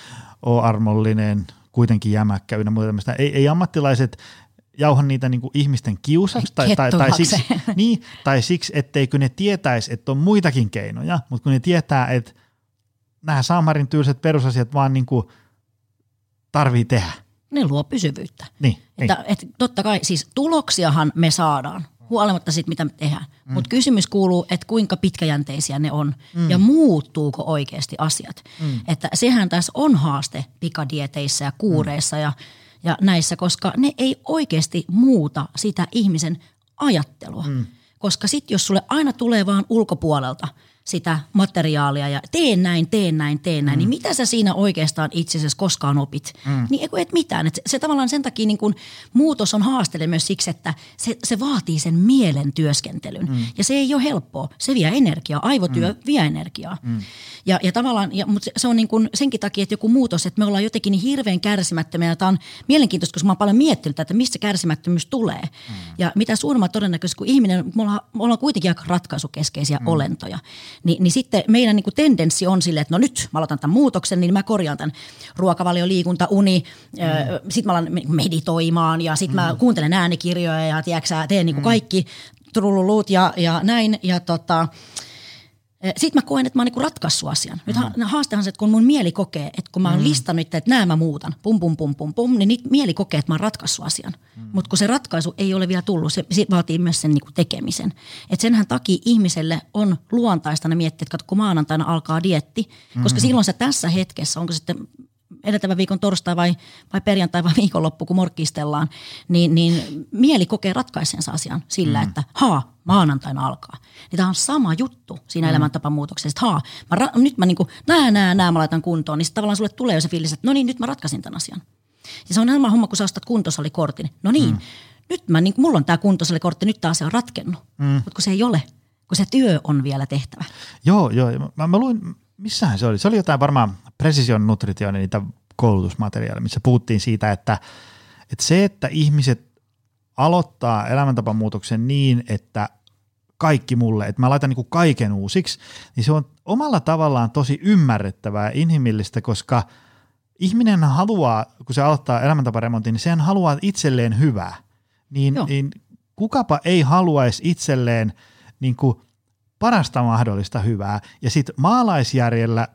[SPEAKER 2] oo armollinen, kuitenkin jämäkkä ynnä muuta tämmöistä. Ei, ei ammattilaiset jauha niitä niin kuin ihmisten kiusaksi tai, tai, tai, siksi, niin, tai siksi, etteikö ne tietäisi, että on muitakin keinoja, mutta kun ne tietää, että nämä saamarin tyyliset perusasiat vaan niin kuin – tarvii tehdä.
[SPEAKER 3] Ne luo pysyvyyttä.
[SPEAKER 2] Niin,
[SPEAKER 3] että, niin. Että totta kai, siis tuloksiahan me saadaan, huolimatta siitä, mitä me tehdään. Mm. Mutta kysymys kuuluu, että kuinka pitkäjänteisiä ne on mm. ja muuttuuko oikeasti asiat. Mm. Että sehän tässä on haaste pikadieteissä ja kuureissa mm. ja, ja näissä, koska ne ei oikeasti muuta sitä ihmisen ajattelua. Mm. Koska sitten jos sulle aina tulee vaan ulkopuolelta – sitä materiaalia ja teen näin, teen näin, teen näin, niin mm. niin mitä sä siinä oikeastaan itse asiassa koskaan opit? Mm. Niin et mitään. Et se, se tavallaan sen takia niin kun muutos on haastele myös siksi, että se, se vaatii sen mielen työskentelyn. Mm. Ja se ei ole helppoa. Se vie energiaa. Aivotyö mm. vie energiaa. Mm. Ja, ja tavallaan, ja, mutta se, se on niin kun senkin takia, että joku muutos, että me ollaan jotenkin niin hirveän kärsimättömiä. Tämä on mielenkiintoista, koska mä oon paljon miettinyt, että mistä kärsimättömyys tulee. Mm. Ja mitä suurimmat todennäköisesti, kun ihminen, me ollaan, me ollaan kuitenkin aika ratkaisukeskeisiä mm. olentoja. Ni, niin sitten meidän niin kuin tendenssi on sille, että no nyt mä aloitan tämän muutoksen, niin mä korjaan tämän ruokavalio, liikunta, uni, mm. sitten mä alan meditoimaan ja sitten mm. mä kuuntelen äänikirjoja ja tiedätkö, teen niin kuin mm. kaikki trullulut ja, ja näin. Ja tota, sitten mä koen, että mä oon niinku ratkaissut asian. Nyt mm. haastehan se, että kun mun mieli kokee, että kun mä oon mm. listannut, että nämä mä muutan, pum pum pum pum pum, niin mieli kokee, että mä oon ratkaissut asian. Mm. Mutta kun se ratkaisu ei ole vielä tullut, se, se vaatii myös sen niinku tekemisen. Et senhän takia ihmiselle on luontaista ne miettiä, että kun maanantaina alkaa dietti, koska silloin se tässä hetkessä, onko sitten edeltävä viikon torstai vai, vai perjantai vai viikonloppu, kun morkkistellaan, niin, niin mieli kokee ratkaisensa asian sillä, mm. että haa, maanantaina alkaa. Niin tämä on sama juttu siinä mm. elämäntapamuutoksessa, että haa, mä ra- nyt mä niinku, nää, nää, nää mä laitan kuntoon, niin sitten tavallaan sulle tulee jo se fiilis, että no niin, nyt mä ratkaisin tämän asian. Ja se on sama homma, kun sä ostat kuntosalikortin. No niin, mm. nyt mä, niin, mulla on tämä kuntosalikortti, nyt tämä asia on ratkennut. Mm. Mutta kun se ei ole, kun se työ on vielä tehtävä.
[SPEAKER 2] Joo, joo. Mä, mä luin, missähän se oli? Se oli jotain varmaan Precision Nutrition, niitä koulutusmateriaaleja, missä puhuttiin siitä, että, että se, että ihmiset aloittaa elämäntapamuutoksen niin, että kaikki mulle, että mä laitan niin kuin kaiken uusiksi, niin se on omalla tavallaan tosi ymmärrettävää ja inhimillistä, koska ihminen haluaa, kun se aloittaa elämäntaparemontin, niin sehän haluaa itselleen hyvää. Niin, niin kukapa ei haluaisi itselleen niin kuin parasta mahdollista hyvää. Ja sitten maalaisjärjellä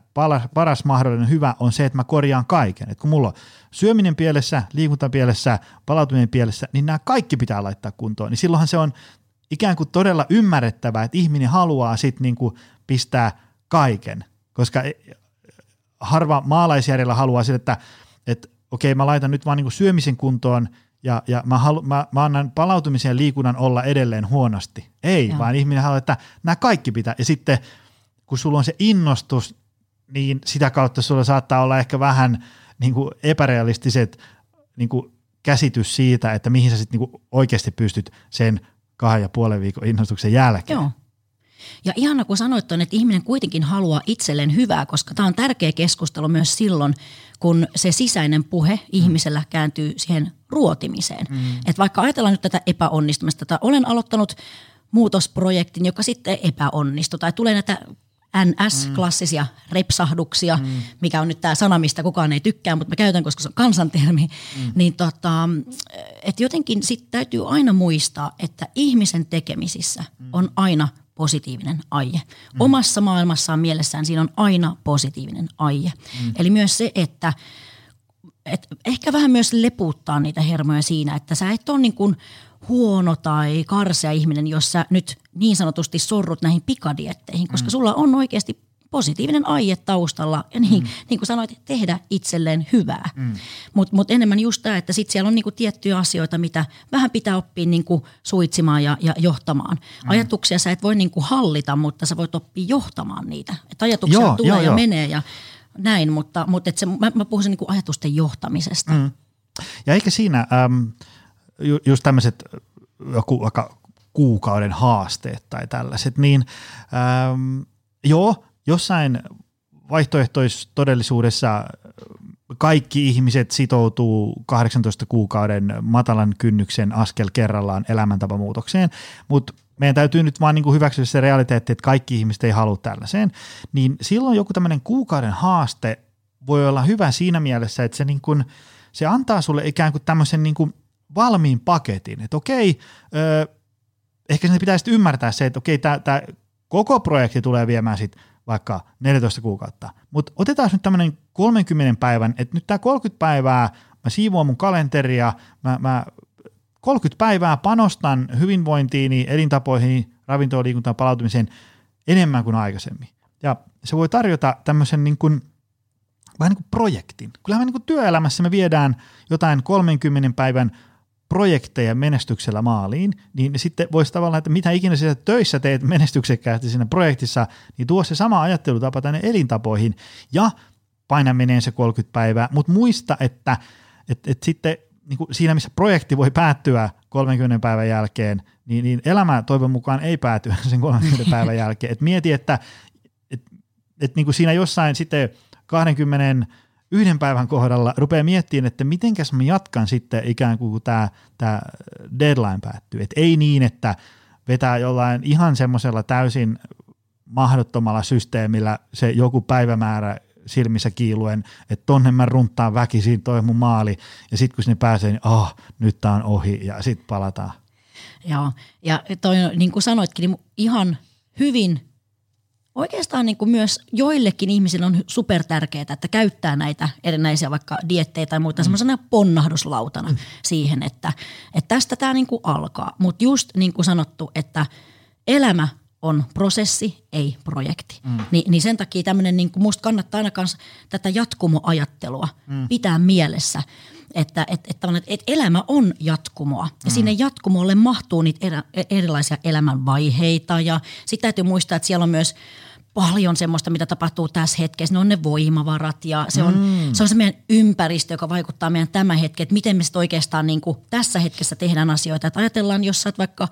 [SPEAKER 2] paras mahdollinen hyvä on se, että mä korjaan kaiken. Et kun mulla on syöminen pielessä, liikunta pielessä, palautuminen pielessä, niin nämä kaikki pitää laittaa kuntoon. Niin silloinhan se on ikään kuin todella ymmärrettävää, että ihminen haluaa sitten niinku pistää kaiken. Koska e, harva maalaisjärjellä haluaa sille, että, että okei mä laitan nyt vaan niinku syömisen kuntoon – ja, ja mä, halu, mä, mä annan palautumisen ja liikunnan olla edelleen huonosti. Ei, Joo. vaan ihminen haluaa, että nämä kaikki pitää. Ja sitten kun sulla on se innostus, niin sitä kautta sulla saattaa olla ehkä vähän niin kuin epärealistiset niin kuin käsitys siitä, että mihin sä sitten niin oikeasti pystyt sen kahden ja puolen viikon innostuksen jälkeen.
[SPEAKER 3] Joo. Ja ihana kun sanoit on, että ihminen kuitenkin haluaa itselleen hyvää, koska tämä on tärkeä keskustelu myös silloin, kun se sisäinen puhe ihmisellä kääntyy siihen ruotimiseen. Mm. Että vaikka ajatellaan nyt tätä epäonnistumista, että olen aloittanut muutosprojektin, joka sitten epäonnistui, tai tulee näitä NS-klassisia repsahduksia, mm. mikä on nyt tämä sana, mistä kukaan ei tykkää, mutta mä käytän, koska se on kansantermi, mm. niin tota, että jotenkin sitten täytyy aina muistaa, että ihmisen tekemisissä mm. on aina positiivinen aie. Mm. Omassa maailmassaan mielessään siinä on aina positiivinen aie. Mm. Eli myös se, että et ehkä vähän myös leputtaa niitä hermoja siinä, että sä et ole niin kuin huono tai karsea ihminen, jos sä nyt niin sanotusti sorrut näihin pikadietteihin, koska mm. sulla on oikeasti positiivinen aie taustalla ja niin, mm. niin kuin sanoit, tehdä itselleen hyvää. Mm. Mutta mut enemmän just tämä, että sitten siellä on niinku tiettyjä asioita, mitä vähän pitää oppia niinku suitsimaan ja, ja johtamaan. Mm. Ajatuksia sä et voi niinku hallita, mutta sä voit oppia johtamaan niitä. Et ajatuksia joo, tulee joo, ja joo. menee ja näin, mutta, mutta et se, mä, mä puhun niinku ajatusten johtamisesta. Mm.
[SPEAKER 2] Ja eikä siinä äm, ju, just tämmöiset joku vaikka kuukauden haasteet tai tällaiset, niin äm, joo, jossain vaihtoehtoistodellisuudessa kaikki ihmiset sitoutuu 18 kuukauden matalan kynnyksen askel kerrallaan elämäntapamuutokseen, mutta meidän täytyy nyt vaan niin kuin hyväksyä se realiteetti, että kaikki ihmiset ei halua tällaiseen, niin silloin joku tämmöinen kuukauden haaste voi olla hyvä siinä mielessä, että se, niin kuin, se antaa sulle ikään kuin tämmöisen niin kuin valmiin paketin, että okei, ö, ehkä sinne pitäisi ymmärtää se, että okei, tämä koko projekti tulee viemään sitten vaikka 14 kuukautta. Mutta otetaan nyt tämmöinen 30 päivän, että nyt tämä 30 päivää mä siivoan mun kalenteria, mä, mä 30 päivää panostan hyvinvointiini, elintapoihin, ravintoon, liikuntaan, palautumiseen enemmän kuin aikaisemmin. Ja se voi tarjota tämmöisen niin kuin, vähän niin kuin projektin. Kyllähän me niin kuin työelämässä me viedään jotain 30 päivän projekteja menestyksellä maaliin, niin sitten voisi tavallaan, että mitä ikinä siellä töissä teet menestyksekkäästi siinä projektissa, niin tuo se sama ajattelutapa tänne elintapoihin ja paina menee se 30 päivää, mutta muista, että että että sitten niin kuin siinä, missä projekti voi päättyä 30 päivän jälkeen, niin, niin elämä toivon mukaan ei pääty sen 30 päivän jälkeen. Et mieti, että et, et niin kuin siinä jossain sitten 20 yhden päivän kohdalla rupeaa miettimään, että mitenkäs mä jatkan sitten ikään kuin tämä, tämä deadline päättyy. Et ei niin, että vetää jollain ihan semmoisella täysin mahdottomalla systeemillä se joku päivämäärä silmissä kiiluen, että tonne mä runtaan väkisin toi mun maali, ja sitten kun sinne pääsee, niin oh, nyt tää on ohi, ja sitten palataan.
[SPEAKER 3] Joo, ja toi, niin kuin sanoitkin, niin ihan hyvin oikeastaan niin kuin myös joillekin ihmisille on super tärkeää, että käyttää näitä erinäisiä vaikka diettejä tai muuta mm. semmoisena ponnahduslautana mm. siihen, että, että tästä tämä niin kuin alkaa. Mutta just niin kuin sanottu, että elämä on prosessi, ei projekti. Mm. Ni, niin sen takia tämmöinen, niin musta kannattaa aina kanssa tätä jatkumoajattelua mm. pitää mielessä, että et, et, et, et elämä on jatkumoa. Ja mm. sinne jatkumolle mahtuu niitä erä, erilaisia elämänvaiheita ja sitten täytyy muistaa, että siellä on myös paljon semmoista, mitä tapahtuu tässä hetkessä. Ne on ne voimavarat ja se on, mm. se, on se meidän ympäristö, joka vaikuttaa meidän tämä hetki, että miten me sitten oikeastaan niin kuin tässä hetkessä tehdään asioita. Että ajatellaan, jos sä oot vaikka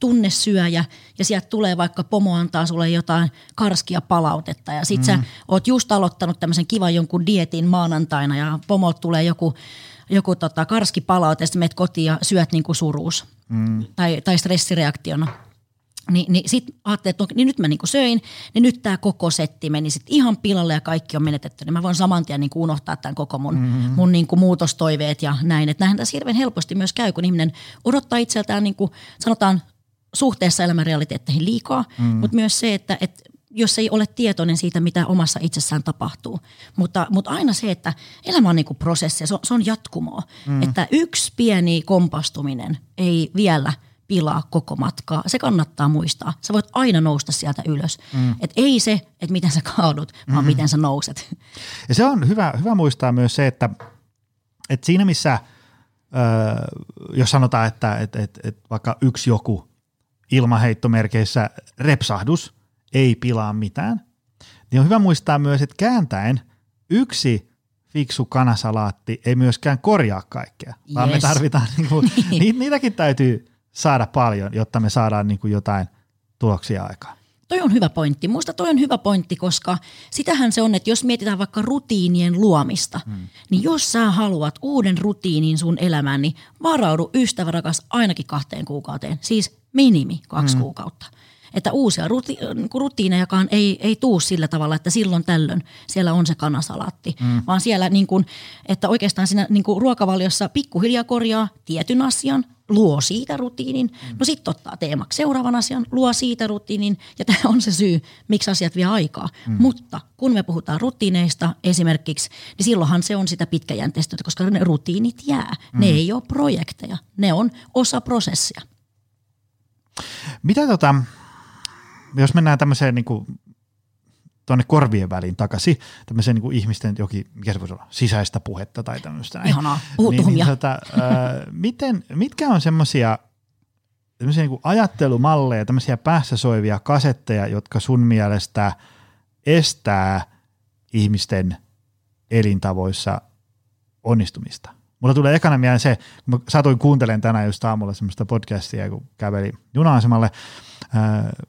[SPEAKER 3] tunnesyöjä ja sieltä tulee vaikka pomo antaa sulle jotain karskia palautetta ja sit mm. sä oot just aloittanut tämmöisen kivan jonkun dietin maanantaina ja pomolta tulee joku, joku tota karski palaute ja sitten menet kotiin ja syöt niin kuin suruus mm. tai, tai stressireaktiona niin, niin sitten ajattelin, että niin nyt mä niinku söin, niin nyt tämä koko setti meni sitten ihan pilalle ja kaikki on menetetty. Niin mä voin saman tien niinku unohtaa tämän koko mun, mm-hmm. mun niinku muutostoiveet ja näin. Että näinhän tässä hirveän helposti myös käy, kun ihminen odottaa itseltään niinku, sanotaan suhteessa elämän realiteetteihin liikaa, mm-hmm. mutta myös se, että et, jos ei ole tietoinen siitä, mitä omassa itsessään tapahtuu. Mutta, mutta aina se, että elämä on niinku prosessi, se on, se on jatkumoa. Mm. Että yksi pieni kompastuminen ei vielä – pilaa koko matkaa. Se kannattaa muistaa. Sä voit aina nousta sieltä ylös. Mm. Et ei se, että miten sä kaadut, vaan mm. miten sä nouset.
[SPEAKER 2] Ja se on hyvä, hyvä muistaa myös se, että, että siinä missä, äh, jos sanotaan, että että että että vaikka yksi joku ilmaheittomerkeissä repsahdus ei pilaa mitään, niin on hyvä muistaa myös, että kääntäen yksi fiksu kanasalaatti ei myöskään korjaa kaikkea, vaan yes. me tarvitaan, niin kuin, niitäkin täytyy – saada paljon, jotta me saadaan niin kuin jotain tuloksia aikaan.
[SPEAKER 3] Toi on hyvä pointti. Muista toi on hyvä pointti, koska sitähän se on, että jos mietitään vaikka rutiinien luomista, hmm. niin jos sä haluat uuden rutiinin sun elämään, niin varaudu ystävä rakas ainakin kahteen kuukauteen. Siis minimi kaksi hmm. kuukautta. Että uusia ruti, niin rutiinejakaan ei, ei tuu sillä tavalla, että silloin tällöin siellä on se kanasalaatti, mm. vaan siellä niin kuin, että oikeastaan siinä niin kuin ruokavaliossa pikkuhiljaa korjaa tietyn asian, luo siitä rutiinin, mm. no sitten ottaa teemaksi seuraavan asian, luo siitä rutiinin ja tämä on se syy, miksi asiat vie aikaa. Mm. Mutta kun me puhutaan rutiineista esimerkiksi, niin silloinhan se on sitä pitkäjänteistä, koska ne rutiinit jää. Mm. Ne ei ole projekteja, ne on osa prosessia.
[SPEAKER 2] Mitä tota, jos mennään tämmöiseen niin kuin, tuonne korvien väliin takaisin, tämmöiseen niin kuin ihmisten jokin, mikä se voisi olla, sisäistä puhetta tai tämmöistä. Näin.
[SPEAKER 3] Ihanaa, niin, niin, tota,
[SPEAKER 2] miten, mitkä on semmoisia tämmöisiä niin ajattelumalleja, tämmöisiä päässä soivia kasetteja, jotka sun mielestä estää ihmisten elintavoissa onnistumista? Mulla tulee ekana mieleen se, kun mä satuin kuuntelemaan tänään just aamulla semmoista podcastia, kun käveli juna-asemalle,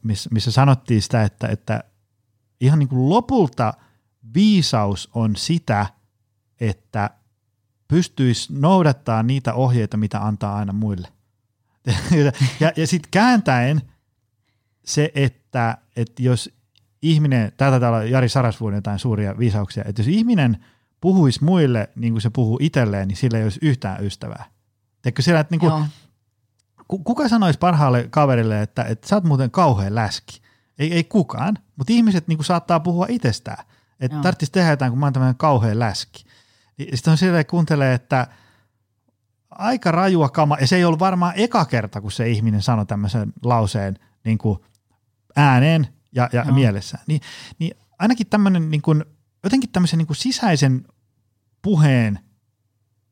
[SPEAKER 2] missä, missä sanottiin sitä, että, että ihan niin kuin lopulta viisaus on sitä, että pystyisi noudattaa niitä ohjeita, mitä antaa aina muille. ja ja sitten kääntäen se, että, että jos ihminen, täältä täällä Jari Sarasvuuden jotain suuria viisauksia, että jos ihminen puhuisi muille niin kuin se puhuu itselleen, niin sillä ei olisi yhtään ystävää. Teekö siellä, että niin kuin, kuka sanoisi parhaalle kaverille, että, että sä oot muuten kauhean läski? Ei, ei kukaan, mutta ihmiset niin kuin saattaa puhua itsestään. Että tarvitsisi tehdä jotain, kun mä oon tämmöinen kauhean läski. Sitten on silleen, kuuntelee, että aika rajua kama, ja se ei ollut varmaan eka kerta, kun se ihminen sanoi tämmöisen lauseen niin kuin ääneen ja, ja mielessään. Niin, niin ainakin tämmöinen niin kuin, jotenkin tämmöisen niin kuin sisäisen puheen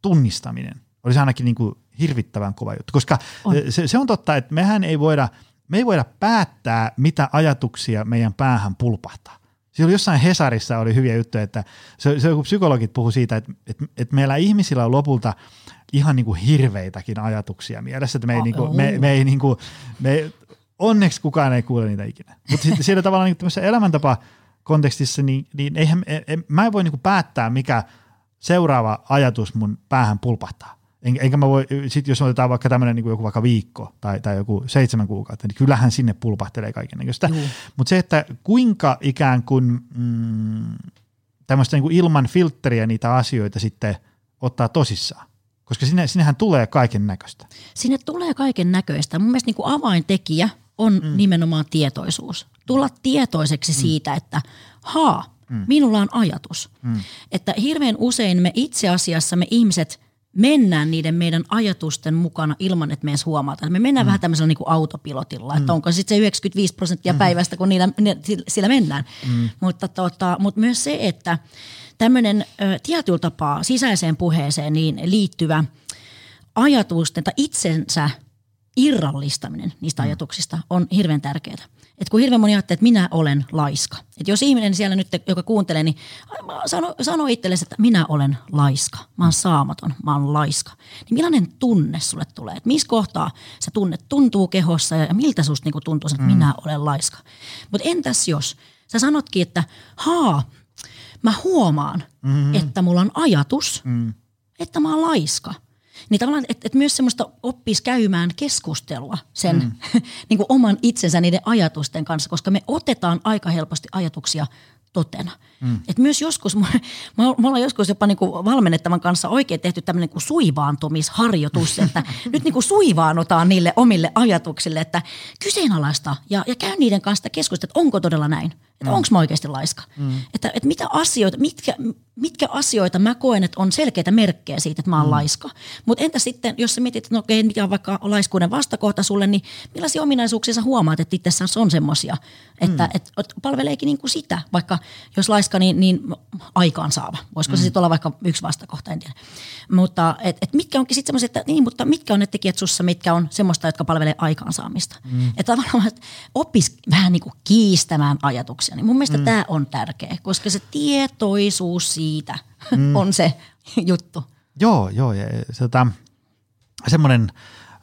[SPEAKER 2] tunnistaminen olisi ainakin niin kuin hirvittävän kova juttu, koska on. Se, se on totta, että mehän ei voida, me ei voida päättää, mitä ajatuksia meidän päähän pulpahtaa. Siellä jossain Hesarissa oli hyviä juttuja, että se, se kun psykologit puhu siitä, että, että, että meillä ihmisillä on lopulta ihan niin kuin hirveitäkin ajatuksia mielessä, että me ei, oh, niin kuin, me, me ei niin kuin, me, onneksi kukaan ei kuule niitä ikinä. Mutta sitten siellä tavallaan niin elämäntapa kontekstissa, niin, niin eihän, en, mä en voi niin kuin päättää, mikä seuraava ajatus mun päähän pulpahtaa. En, enkä mä voi, sit jos otetaan vaikka tämmöinen niin joku vaikka viikko tai, tai joku seitsemän kuukautta, niin kyllähän sinne pulpahtelee kaikenlaista. Mutta se, että kuinka ikään kuin mm, tämmöistä niin ilman filtteriä niitä asioita sitten ottaa tosissaan. Koska sinne, sinnehän tulee kaiken näköistä.
[SPEAKER 3] Sinne tulee kaiken näköistä. Mun mielestä niin kuin avaintekijä on mm. nimenomaan tietoisuus. Tulla tietoiseksi mm. siitä, että haa, mm. minulla on ajatus. Mm. Että hirveän usein me itse asiassa me ihmiset mennään niiden meidän ajatusten mukana ilman, että me edes huomataan. Me mennään mm. vähän tämmöisellä niin kuin autopilotilla, mm. että onko sitten se 95 prosenttia mm. päivästä, kun niillä, sillä mennään. Mm. Mutta, tota, mutta myös se, että tämmöinen tietyllä tapaa sisäiseen puheeseen niin liittyvä ajatusten tai itsensä irrallistaminen niistä mm. ajatuksista on hirveän tärkeää. Et kun hirveän moni ajattelee, että minä olen laiska. Et jos ihminen siellä nyt, joka kuuntelee, niin sano, sano itsellesi, että minä olen laiska. Mä oon saamaton, mä oon laiska. Niin millainen tunne sulle tulee? Että missä kohtaa se tunne tuntuu kehossa ja miltä susta niinku tuntuu, että mm. minä olen laiska. Mutta entäs jos sä sanotkin, että haa, mä huomaan, mm-hmm. että mulla on ajatus, mm. että mä oon laiska – niin tavallaan, että et myös semmoista oppisi käymään keskustelua sen mm. niin kuin oman itsensä niiden ajatusten kanssa, koska me otetaan aika helposti ajatuksia totena. Mm. Et myös joskus, me, ollaan joskus jopa niinku valmennettavan kanssa oikein tehty tämmöinen niinku suivaantumisharjoitus, että nyt niinku suivaanotaan niille omille ajatuksille, että kyseenalaista ja, ja käy niiden kanssa keskustelua, että onko todella näin. Että mm. onko mä oikeasti laiska? Mm. Että, että mitä asioita, mitkä, mitkä asioita mä koen, että on selkeitä merkkejä siitä, että mä oon mm. laiska. Mutta entä sitten, jos sä mietit, että no okei, mikä on vaikka laiskuuden vastakohta sulle, niin millaisia ominaisuuksia sä huomaat, että itsessään on semmoisia, että mm. et, et palveleekin niin kuin sitä, vaikka jos laiska, niin, niin aikaansaava. Voisiko mm. se sitten olla vaikka yksi vastakohta, en tiedä. Mutta et, et mitkä onkin sitten semmoisia, että niin, mutta mitkä on ne tekijät sussa, mitkä on semmoista, jotka palvelee aikaansaamista. Mm. Että tavallaan että oppis vähän niin kuin kiistämään ajatuksia. Niin mun mielestä mm. tämä on tärkeä, koska se tietoisuus siitä mm. on se juttu.
[SPEAKER 2] Joo, joo. Ja se, tota, semmoinen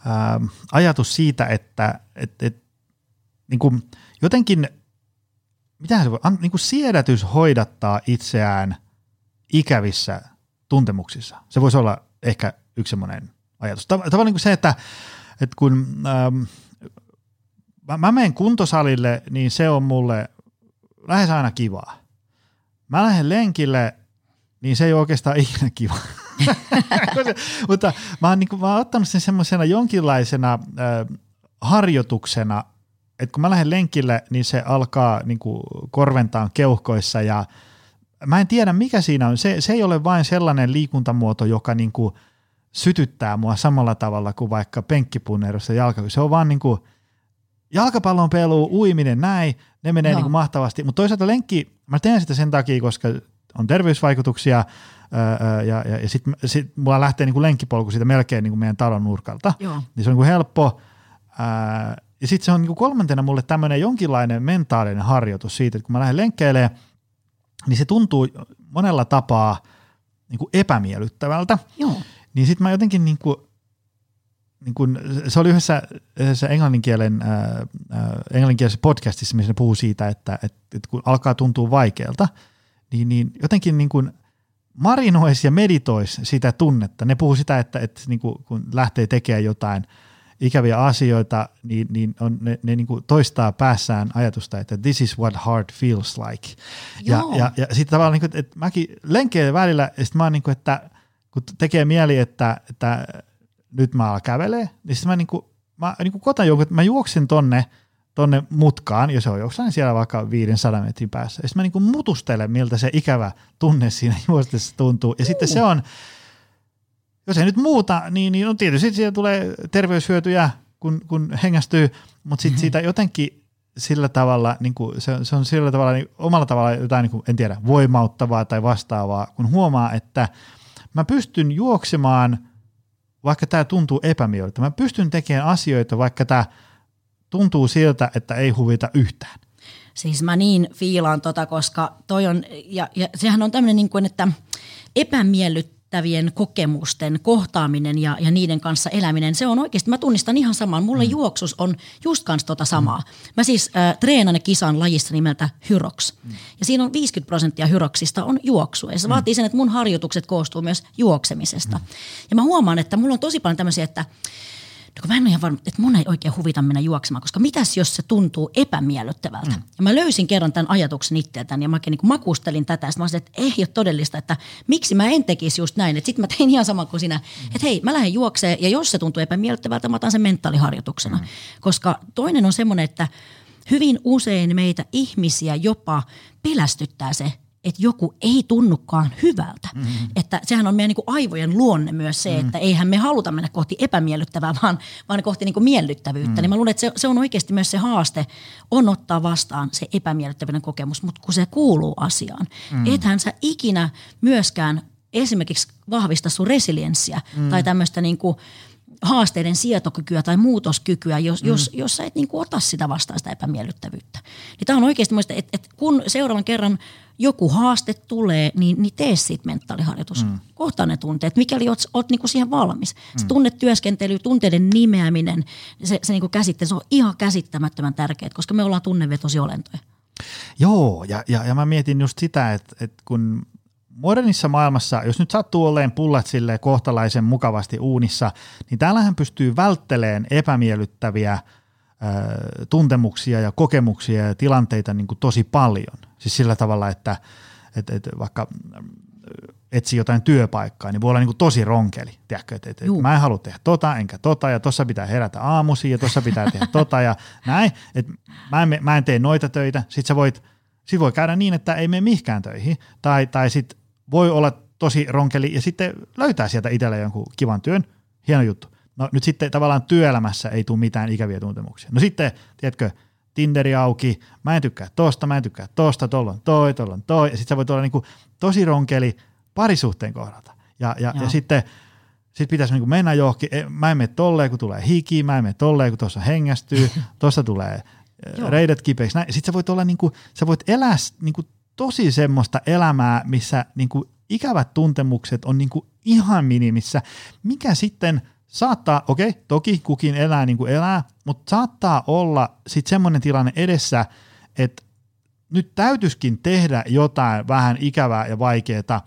[SPEAKER 2] äh, ajatus siitä, että et, et, niin kuin jotenkin, mitä se voi, an, niin kuin siedätys hoidattaa itseään ikävissä tuntemuksissa. Se voisi olla ehkä yksi semmoinen ajatus. Tavallaan niin kuin se, että, että kun ähm, mä, mä menen kuntosalille, niin se on mulle lähes aina kivaa. Mä lähden lenkille, niin se ei ole oikeastaan ikinä kiva. Mutta mä oon, niin kuin, mä oon ottanut sen semmoisena jonkinlaisena äh, harjoituksena, että kun mä lähden lenkille, niin se alkaa niin kuin korventaan keuhkoissa ja mä en tiedä mikä siinä on. Se, se ei ole vain sellainen liikuntamuoto, joka niin kuin sytyttää mua samalla tavalla kuin vaikka penkkipunnerus ja jalka. Se on vaan niin kuin jalkapallon pelu, uiminen, näin, ne menee niin kuin mahtavasti. Mutta toisaalta lenkki, mä teen sitä sen takia, koska on terveysvaikutuksia öö, ja, ja, ja sitten sit mulla lähtee niin kuin lenkkipolku siitä melkein niin kuin meidän talon nurkalta. Joo. Niin se on niin kuin helppo. Öö, ja sitten se on niin kuin kolmantena mulle tämmöinen jonkinlainen mentaalinen harjoitus siitä, että kun mä lähden lenkkeilemään, niin se tuntuu monella tapaa niin kuin epämiellyttävältä. Joo. Niin sitten mä jotenkin niin kuin, niin kuin, se oli yhdessä, yhdessä englanninkielen, äh, äh, englanninkielisessä podcastissa, missä ne puhuu siitä, että, että, että kun alkaa tuntua vaikealta, niin, niin jotenkin niin kuin marinoisi ja meditoisi sitä tunnetta. Ne puhuu sitä, että, että niin kuin, kun lähtee tekemään jotain ikäviä asioita, niin, niin on, ne, ne niin toistaa päässään ajatusta, että this is what heart feels like. Ja, ja, ja sitten tavallaan, niin kuin, että mäkin lenkeen välillä, ja sitten mä oon niin kuin, että kun tekee mieli, että, että nyt mä alan kävelee, niin sitten mä, niin kuin, mä niin kuin kotan jonkun, että mä juoksin tonne, tonne mutkaan, ja se on jossain siellä vaikka 500 metrin päässä. Ja sitten mä niin kuin mutustelen, miltä se ikävä tunne siinä juostessa tuntuu. Ja uh. sitten se on, jos ei nyt muuta, niin, niin no tietysti siitä tulee terveyshyötyjä, kun, kun hengästyy, mutta sitten mm-hmm. siitä jotenkin sillä tavalla, niin kuin se, se on sillä tavalla niin omalla tavalla jotain, niin kuin, en tiedä, voimauttavaa tai vastaavaa, kun huomaa, että mä pystyn juoksemaan – vaikka tämä tuntuu epämiellyttä. Mä pystyn tekemään asioita, vaikka tämä tuntuu siltä, että ei huvita yhtään.
[SPEAKER 3] Siis mä niin fiilaan tota, koska toi on, ja, ja sehän on tämmöinen niin kuin, että epämiellyt, yllättävien kokemusten kohtaaminen ja, ja niiden kanssa eläminen, se on oikeasti, mä tunnistan ihan saman. Mulle mm. juoksus on just kans tota samaa. Mm. Mä siis äh, treenan ja kisan lajissa nimeltä Hyrox. Mm. Ja siinä on 50 prosenttia Hyroxista on juoksu. Ja se mm. vaatii sen, että mun harjoitukset koostuu myös juoksemisesta. Mm. Ja mä huomaan, että mulla on tosi paljon tämmöisiä, että no kun mä en ole ihan varma, että mun ei oikein huvita mennä juoksemaan, koska mitäs jos se tuntuu epämiellyttävältä. Mm. Ja mä löysin kerran tämän ajatuksen itseltäni ja mä niin makustelin tätä. Sitten mä olisin, että ei ole todellista, että miksi mä en tekisi just näin. Että sitten mä tein ihan sama kuin sinä, mm. että hei mä lähden juokseen ja jos se tuntuu epämiellyttävältä, mä otan sen mentaaliharjoituksena. Mm. Koska toinen on semmoinen, että hyvin usein meitä ihmisiä jopa pelästyttää se, että joku ei tunnukaan hyvältä. Mm-hmm. Että sehän on meidän niin kuin aivojen luonne myös se, mm-hmm. että eihän me haluta mennä kohti epämiellyttävää, vaan, vaan kohti niin kuin miellyttävyyttä. Mm-hmm. Niin mä luulen, että se, se on oikeasti myös se haaste, on ottaa vastaan se epämiellyttävyyden kokemus, mutta kun se kuuluu asiaan. Mm-hmm. Ethän sä ikinä myöskään esimerkiksi vahvista sun resilienssiä mm-hmm. tai tämmöistä niin kuin – haasteiden sietokykyä tai muutoskykyä, jos, mm. jos, jos sä et niin kuin ota sitä vastaan sitä epämiellyttävyyttä. Niin tämä on oikeasti muista, että, että kun seuraavan kerran joku haaste tulee, niin, niin tee siitä mentaaliharjoitus. Mm. Kohtaa ne tunteet, mikäli oot, oot niin kuin siihen valmis. Mm. Se tunnetyöskentely, tunteiden nimeäminen, se, se niin kuin käsitte, se on ihan käsittämättömän tärkeää, koska me ollaan tunnevetoisia olentoja.
[SPEAKER 2] Joo, ja, ja, ja mä mietin just sitä, että, että kun modernissa maailmassa, jos nyt sattuu olleen pullat sille kohtalaisen mukavasti uunissa, niin täällähän pystyy välttelemään epämiellyttäviä tuntemuksia ja kokemuksia ja tilanteita niin kuin tosi paljon. Siis sillä tavalla, että et, et vaikka etsii jotain työpaikkaa, niin voi olla niin kuin tosi ronkeli. Tiedätkö, että, että, että mä en halua tehdä tota, enkä tota, ja tuossa pitää herätä aamusi ja tuossa pitää tehdä tota ja näin. Että mä, en, mä en tee noita töitä. Sitten sä voit sit voi käydä niin, että ei mene mihinkään töihin. Tai, tai sitten voi olla tosi ronkeli ja sitten löytää sieltä itselle jonkun kivan työn. Hieno juttu. No nyt sitten tavallaan työelämässä ei tule mitään ikäviä tuntemuksia. No sitten, tiedätkö, Tinderi auki, mä en tykkää tosta, mä en tykkää tosta, tollon toi, tollon toi. Ja sitten sä voit olla niinku tosi ronkeli parisuhteen kohdalta. Ja, ja, ja sitten sit pitäisi niinku mennä johonkin, mä en mene tolleen, kun tulee hiki, mä en mene tolleen, kun tuossa hengästyy, tuossa tulee reidet kipeiksi. Sitten sä voit olla niinku, sä voit elää niinku tosi semmoista elämää, missä niin kuin ikävät tuntemukset on niin kuin ihan minimissä, mikä sitten saattaa, okei, okay, toki kukin elää niin kuin elää, mutta saattaa olla sitten semmoinen tilanne edessä, että nyt täytyisikin tehdä jotain vähän ikävää ja vaikeaa,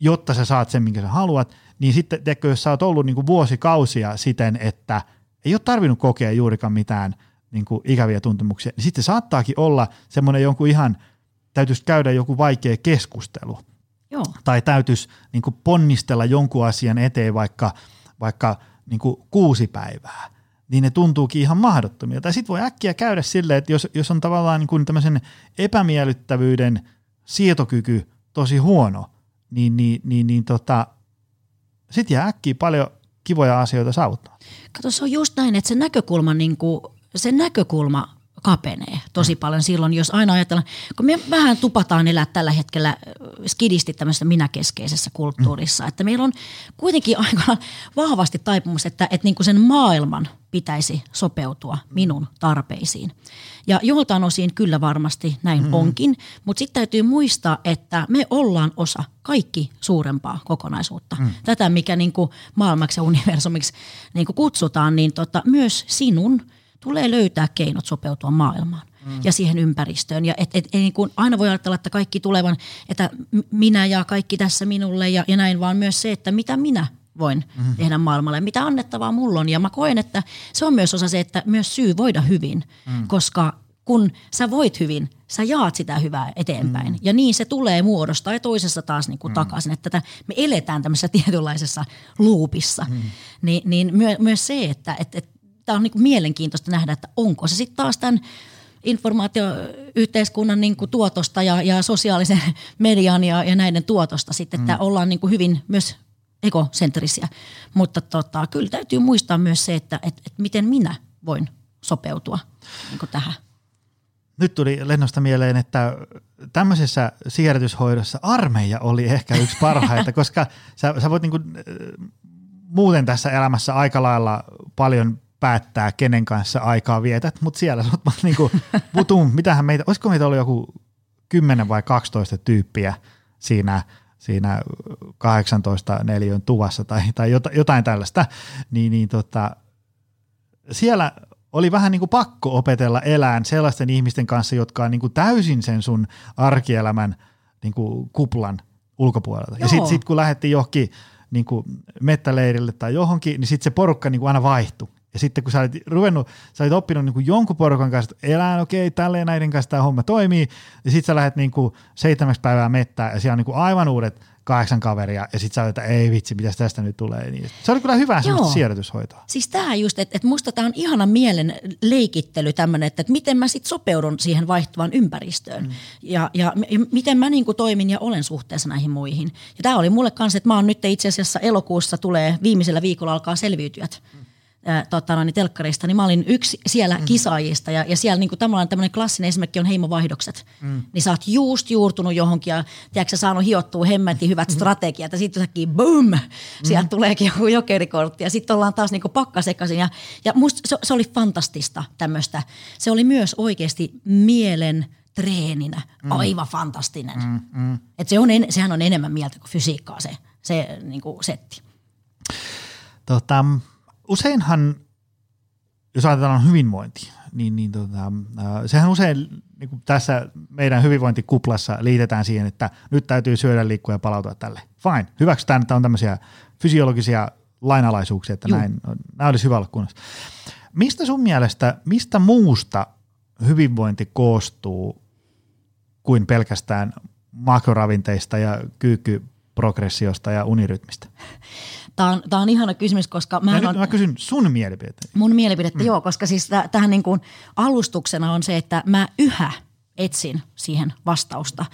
[SPEAKER 2] jotta sä saat sen, minkä sä haluat, niin sitten, tiedätkö, jos sä oot ollut niin kuin vuosikausia siten, että ei ole tarvinnut kokea juurikaan mitään niin kuin ikäviä tuntemuksia, niin sitten saattaakin olla semmoinen jonkun ihan – täytyisi käydä joku vaikea keskustelu.
[SPEAKER 3] Joo.
[SPEAKER 2] Tai täytyisi niin kuin ponnistella jonkun asian eteen vaikka, vaikka niin kuin kuusi päivää, niin ne tuntuukin ihan mahdottomia. Tai sitten voi äkkiä käydä silleen, että jos, jos on tavallaan niin kuin tämmöisen epämiellyttävyyden sietokyky tosi huono, niin, niin, niin, niin tota, sitten jää äkkiä paljon kivoja asioita saavuttaa.
[SPEAKER 3] Kato, se on just näin, että se näkökulma, niin kuin, se näkökulma kapenee tosi mm. paljon silloin, jos aina ajatellaan, kun me vähän tupataan elää tällä hetkellä skidisti tämmöisessä minäkeskeisessä kulttuurissa, mm. että meillä on kuitenkin aika vahvasti taipumus, että, että niin kuin sen maailman pitäisi sopeutua minun tarpeisiin. Ja joltain osin kyllä varmasti näin mm-hmm. onkin, mutta sitten täytyy muistaa, että me ollaan osa kaikki suurempaa kokonaisuutta. Mm. Tätä, mikä niin kuin maailmaksi ja universumiksi niin kuin kutsutaan, niin tota, myös sinun – tulee löytää keinot sopeutua maailmaan mm. ja siihen ympäristöön. Ja et, et, et, niin kuin aina voi ajatella, että kaikki tulevan, että minä ja kaikki tässä minulle ja, ja näin, vaan myös se, että mitä minä voin mm. tehdä maailmalle, mitä annettavaa mulla on. Ja mä koen, että se on myös osa se, että myös syy voida hyvin, mm. koska kun sä voit hyvin, sä jaat sitä hyvää eteenpäin. Mm. Ja niin se tulee muodostaa ja toisessa taas niin kuin mm. takaisin. Että tätä, me eletään tämmöisessä tietynlaisessa luupissa. Mm. Ni, niin myö, myös se, että et, et tämä on niin kuin mielenkiintoista nähdä, että onko se sitten taas tämän informaatioyhteiskunnan niin kuin tuotosta ja, ja sosiaalisen median ja, ja näiden tuotosta sitten, että mm. ollaan niin kuin hyvin myös ekosentrisiä. Mutta tota, kyllä täytyy muistaa myös se, että et, et miten minä voin sopeutua niin kuin tähän.
[SPEAKER 2] Nyt tuli lennosta mieleen, että tämmöisessä siirretyshoidossa armeija oli ehkä yksi parhaita, koska sä, sä voit niinku, muuten tässä elämässä aika lailla paljon päättää, kenen kanssa aikaa vietät, mutta siellä sä oot niinku, putum, mitähän meitä, olisiko meitä ollut joku 10 vai 12 tyyppiä siinä, siinä 18 neliön tuvassa tai, tai jotain tällaista, niin, niin tota, siellä oli vähän niin kuin pakko opetella elään sellaisten ihmisten kanssa, jotka on niin kuin täysin sen sun arkielämän niin kuin kuplan ulkopuolelta. Joo. Ja sitten sit kun lähdettiin johonkin niin kuin mettäleirille tai johonkin, niin sitten se porukka niin kuin aina vaihtui. Ja sitten kun sä olit ruvennut, sä olit oppinut niin kuin jonkun porukan kanssa, että elää, okei, okay, tälleen näiden kanssa tämä homma toimii, ja sitten sä lähdet niin kuin seitsemäksi päivää mettää, ja siellä on niin kuin aivan uudet kahdeksan kaveria, ja sitten sä olet, että ei vitsi, mitä tästä nyt tulee. Niin se oli kyllä hyvä semmoista siirrytyshoitoa.
[SPEAKER 3] Siis tämä just, että, että musta tämä on ihana mielen leikittely tämmöinen, että, että miten mä sitten sopeudun siihen vaihtuvaan ympäristöön, mm. ja, ja, ja miten mä niin kuin toimin ja olen suhteessa näihin muihin. Ja tämä oli mulle kanssa, että mä oon nyt itse asiassa elokuussa tulee, viimeisellä viikolla alkaa selviytyjät. Mm tota, niin telkkarista, niin mä olin yksi siellä mm. kisaajista ja, ja siellä niin kuin tavallaan tämmöinen klassinen esimerkki on heimovaihdokset. Mm. Niin sä oot just juurtunut johonkin ja tiedätkö, sä saanut hiottua hemmetin hyvät mm. strategiat ja sitten säkin boom, mm. sieltä tuleekin joku jokerikortti ja sitten ollaan taas niin kuin pakkasekaisin ja, ja musta se, se oli fantastista tämmöistä. Se oli myös oikeasti mielen treeninä mm. aivan fantastinen. Mm, mm. Et se on, sehän on enemmän mieltä kuin fysiikkaa se, se niin kuin setti.
[SPEAKER 2] Tota, useinhan, jos ajatellaan hyvinvointi, niin, niin tota, äh, sehän usein niin kuin tässä meidän hyvinvointikuplassa liitetään siihen, että nyt täytyy syödä, liikkua ja palautua tälle. Fine, hyväksytään, että on tämmöisiä fysiologisia lainalaisuuksia, että näin, näin olisi hyvä olla kunnossa. Mistä sun mielestä, mistä muusta hyvinvointi koostuu kuin pelkästään makroravinteista ja kyykkyprogressiosta ja unirytmistä?
[SPEAKER 3] Tämä on, tämä on ihana kysymys, koska mä,
[SPEAKER 2] on, mä kysyn sun mielipidettä.
[SPEAKER 3] Mun mielipidettä, mm. joo, koska siis tähän niin kuin alustuksena on se, että mä yhä etsin siihen vastausta.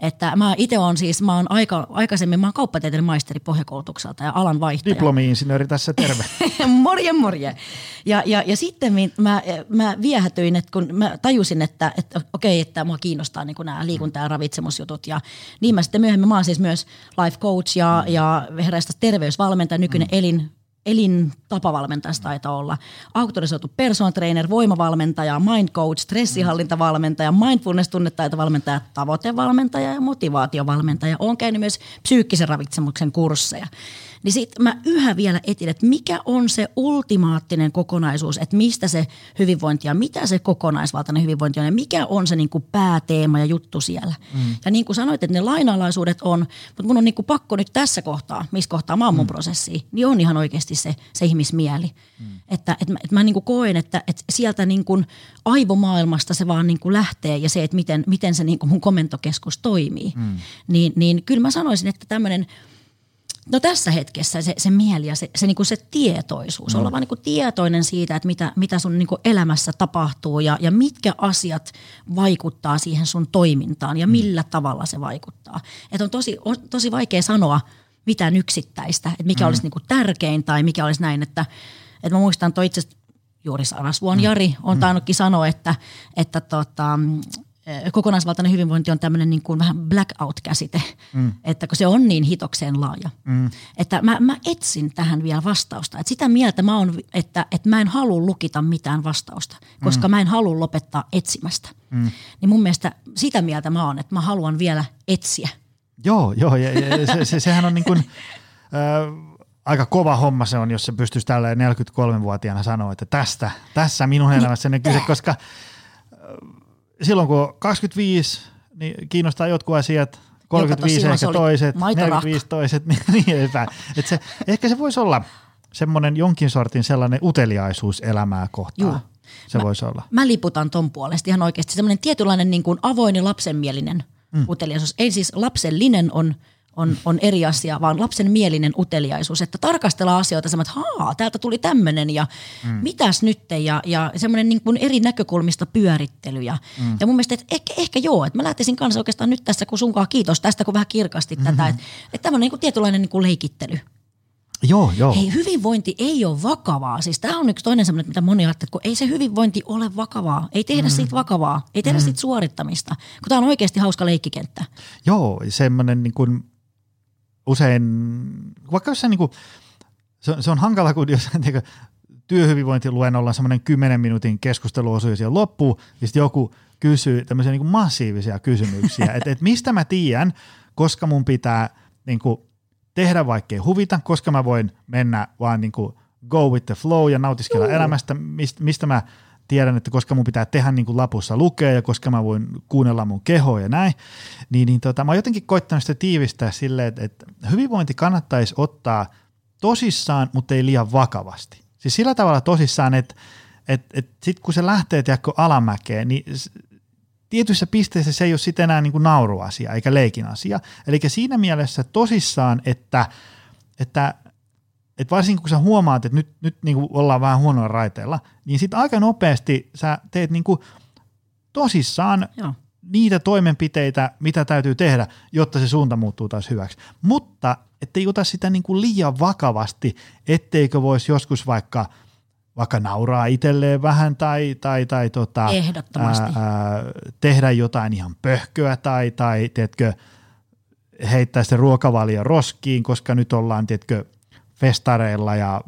[SPEAKER 3] Että mä itse on siis, mä oon aika, aikaisemmin, mä oon kauppatieteiden maisteri pohjakoulutukselta ja alan vaihtaja.
[SPEAKER 2] Diplomi-insinööri tässä terve.
[SPEAKER 3] morje, morje. Ja, ja, ja sitten mä, mä viehätyin, että kun mä tajusin, että, että okei, että mua kiinnostaa niin nämä liikunta- ja ravitsemusjutut. Ja niin mä sitten myöhemmin, mä oon siis myös life coach ja, ja terveysvalmentaja, nykyinen mm. elin elintapavalmentajasta taitaa olla, auktorisoitu personal trainer, voimavalmentaja, mind coach, stressihallintavalmentaja, mindfulness-tunnetaitovalmentaja, tavoitevalmentaja ja motivaatiovalmentaja. Olen käynyt myös psyykkisen ravitsemuksen kursseja niin sitten mä yhä vielä etin, että mikä on se ultimaattinen kokonaisuus, että mistä se hyvinvointi ja mitä se kokonaisvaltainen hyvinvointi on ja mikä on se niin kuin pääteema ja juttu siellä. Mm. Ja niin kuin sanoit, että ne lainalaisuudet on, mutta mun on niin kuin pakko nyt tässä kohtaa, missä kohtaa mä oon mun mm. prosessi, niin on ihan oikeasti se, se ihmismieli. Mm. Että, että, mä, että mä niin kuin koen, että, että sieltä niin kuin aivomaailmasta se vaan niin kuin lähtee ja se, että miten, miten se niin kuin mun komentokeskus toimii. Mm. Niin, niin kyllä mä sanoisin, että tämmöinen – No tässä hetkessä se, se mieli ja se, se, niin kuin se tietoisuus, no. olla vaan niin kuin tietoinen siitä, että mitä, mitä sun niin kuin elämässä tapahtuu ja, ja mitkä asiat vaikuttaa siihen sun toimintaan ja mm. millä tavalla se vaikuttaa. Että on tosi, on tosi vaikea sanoa mitään yksittäistä, että mikä mm. olisi niin kuin tärkein tai mikä olisi näin, että, että mä muistan toi itse juuri Sarasvuon mm. Jari on mm. tainnutkin sanoa, että, että tota, kokonaisvaltainen hyvinvointi on tämmöinen niin kuin vähän blackout-käsite, mm. että kun se on niin hitokseen laaja. Mm. Että mä, mä etsin tähän vielä vastausta. Että sitä mieltä mä oon, että, että mä en halua lukita mitään vastausta, koska mm. mä en halua lopettaa etsimästä. Mm. Niin mun mielestä sitä mieltä mä oon, että mä haluan vielä etsiä.
[SPEAKER 2] Joo, joo ja, ja se, se, sehän on niin kuin, äh, aika kova homma se on, jos se pystyisi tälleen 43-vuotiaana sanoa, että tästä, tässä minun elämässäni kyse, koska – silloin kun on 25, niin kiinnostaa jotkut asiat, 35 ehkä toiset, 45 toiset, niin, niin edespäin. Et se, ehkä se voisi olla semmoinen jonkin sortin sellainen uteliaisuus elämää kohtaan. Juu. Se mä, voisi olla.
[SPEAKER 3] Mä liputan ton puolesta ihan oikeasti. Semmoinen tietynlainen niin kuin avoin ja lapsenmielinen mm. uteliaisuus. Ei siis lapsellinen on – on, on eri asia, vaan lapsen mielinen uteliaisuus, että tarkastellaan asioita semmoinen, että haa, täältä tuli tämmöinen ja mm. mitäs nyt ja, ja semmoinen niin kuin eri näkökulmista pyörittely. Ja, mm. ja mun mielestä, että ehkä, ehkä joo, että mä lähtisin kanssa oikeastaan nyt tässä, kun sunkaan kiitos tästä, kun vähän kirkasti mm-hmm. tätä, että, että tämmöinen niin kuin tietynlainen niin kuin leikittely.
[SPEAKER 2] Joo, joo.
[SPEAKER 3] Hei, hyvinvointi ei ole vakavaa. Siis tämä on yksi toinen semmoinen, mitä moni ajattelee, että kun ei se hyvinvointi ole vakavaa. Ei tehdä mm. siitä vakavaa. Ei tehdä mm. siitä suorittamista, kun tämä on oikeasti hauska leikkikenttä.
[SPEAKER 2] Joo, semmoinen niin kuin usein, vaikka jossain niin kuin, se, se on hankala, kun jos niin työhyvinvointiluennolla on semmoinen 10 minuutin keskusteluosuus siellä loppuu, ja sitten joku kysyy tämmöisiä niin kuin massiivisia kysymyksiä, että et mistä mä tiedän, koska mun pitää niin kuin, tehdä vaikkei huvita, koska mä voin mennä vaan niin kuin, go with the flow ja nautiskella uh. elämästä, mistä, mistä mä tiedän, että koska mun pitää tehdä niin kuin lapussa lukea ja koska mä voin kuunnella mun kehoa ja näin, niin, niin tota, mä oon jotenkin koittanut sitä tiivistää silleen, että, että hyvinvointi kannattaisi ottaa tosissaan, mutta ei liian vakavasti. Siis sillä tavalla tosissaan, että et, et sitten kun se lähtee tiedätkö, alamäkeen, niin tietyissä pisteissä se ei ole sitten enää niin kuin nauruasia eikä leikin asia. Eli siinä mielessä tosissaan, että, että, että varsinkin kun sä huomaat, että nyt, nyt niin kuin ollaan vähän huonoilla raiteilla, niin sitten aika nopeasti sä teet niin kuin tosissaan Joo. niitä toimenpiteitä, mitä täytyy tehdä, jotta se suunta muuttuu taas hyväksi. Mutta ettei ota sitä niin kuin liian vakavasti, etteikö voisi joskus vaikka – vaikka nauraa itselleen vähän tai, tai, tai tota,
[SPEAKER 3] Ehdottomasti. Ää,
[SPEAKER 2] tehdä jotain ihan pöhköä tai, tai teetkö, heittää se ruokavalio roskiin, koska nyt ollaan teetkö, festareilla ja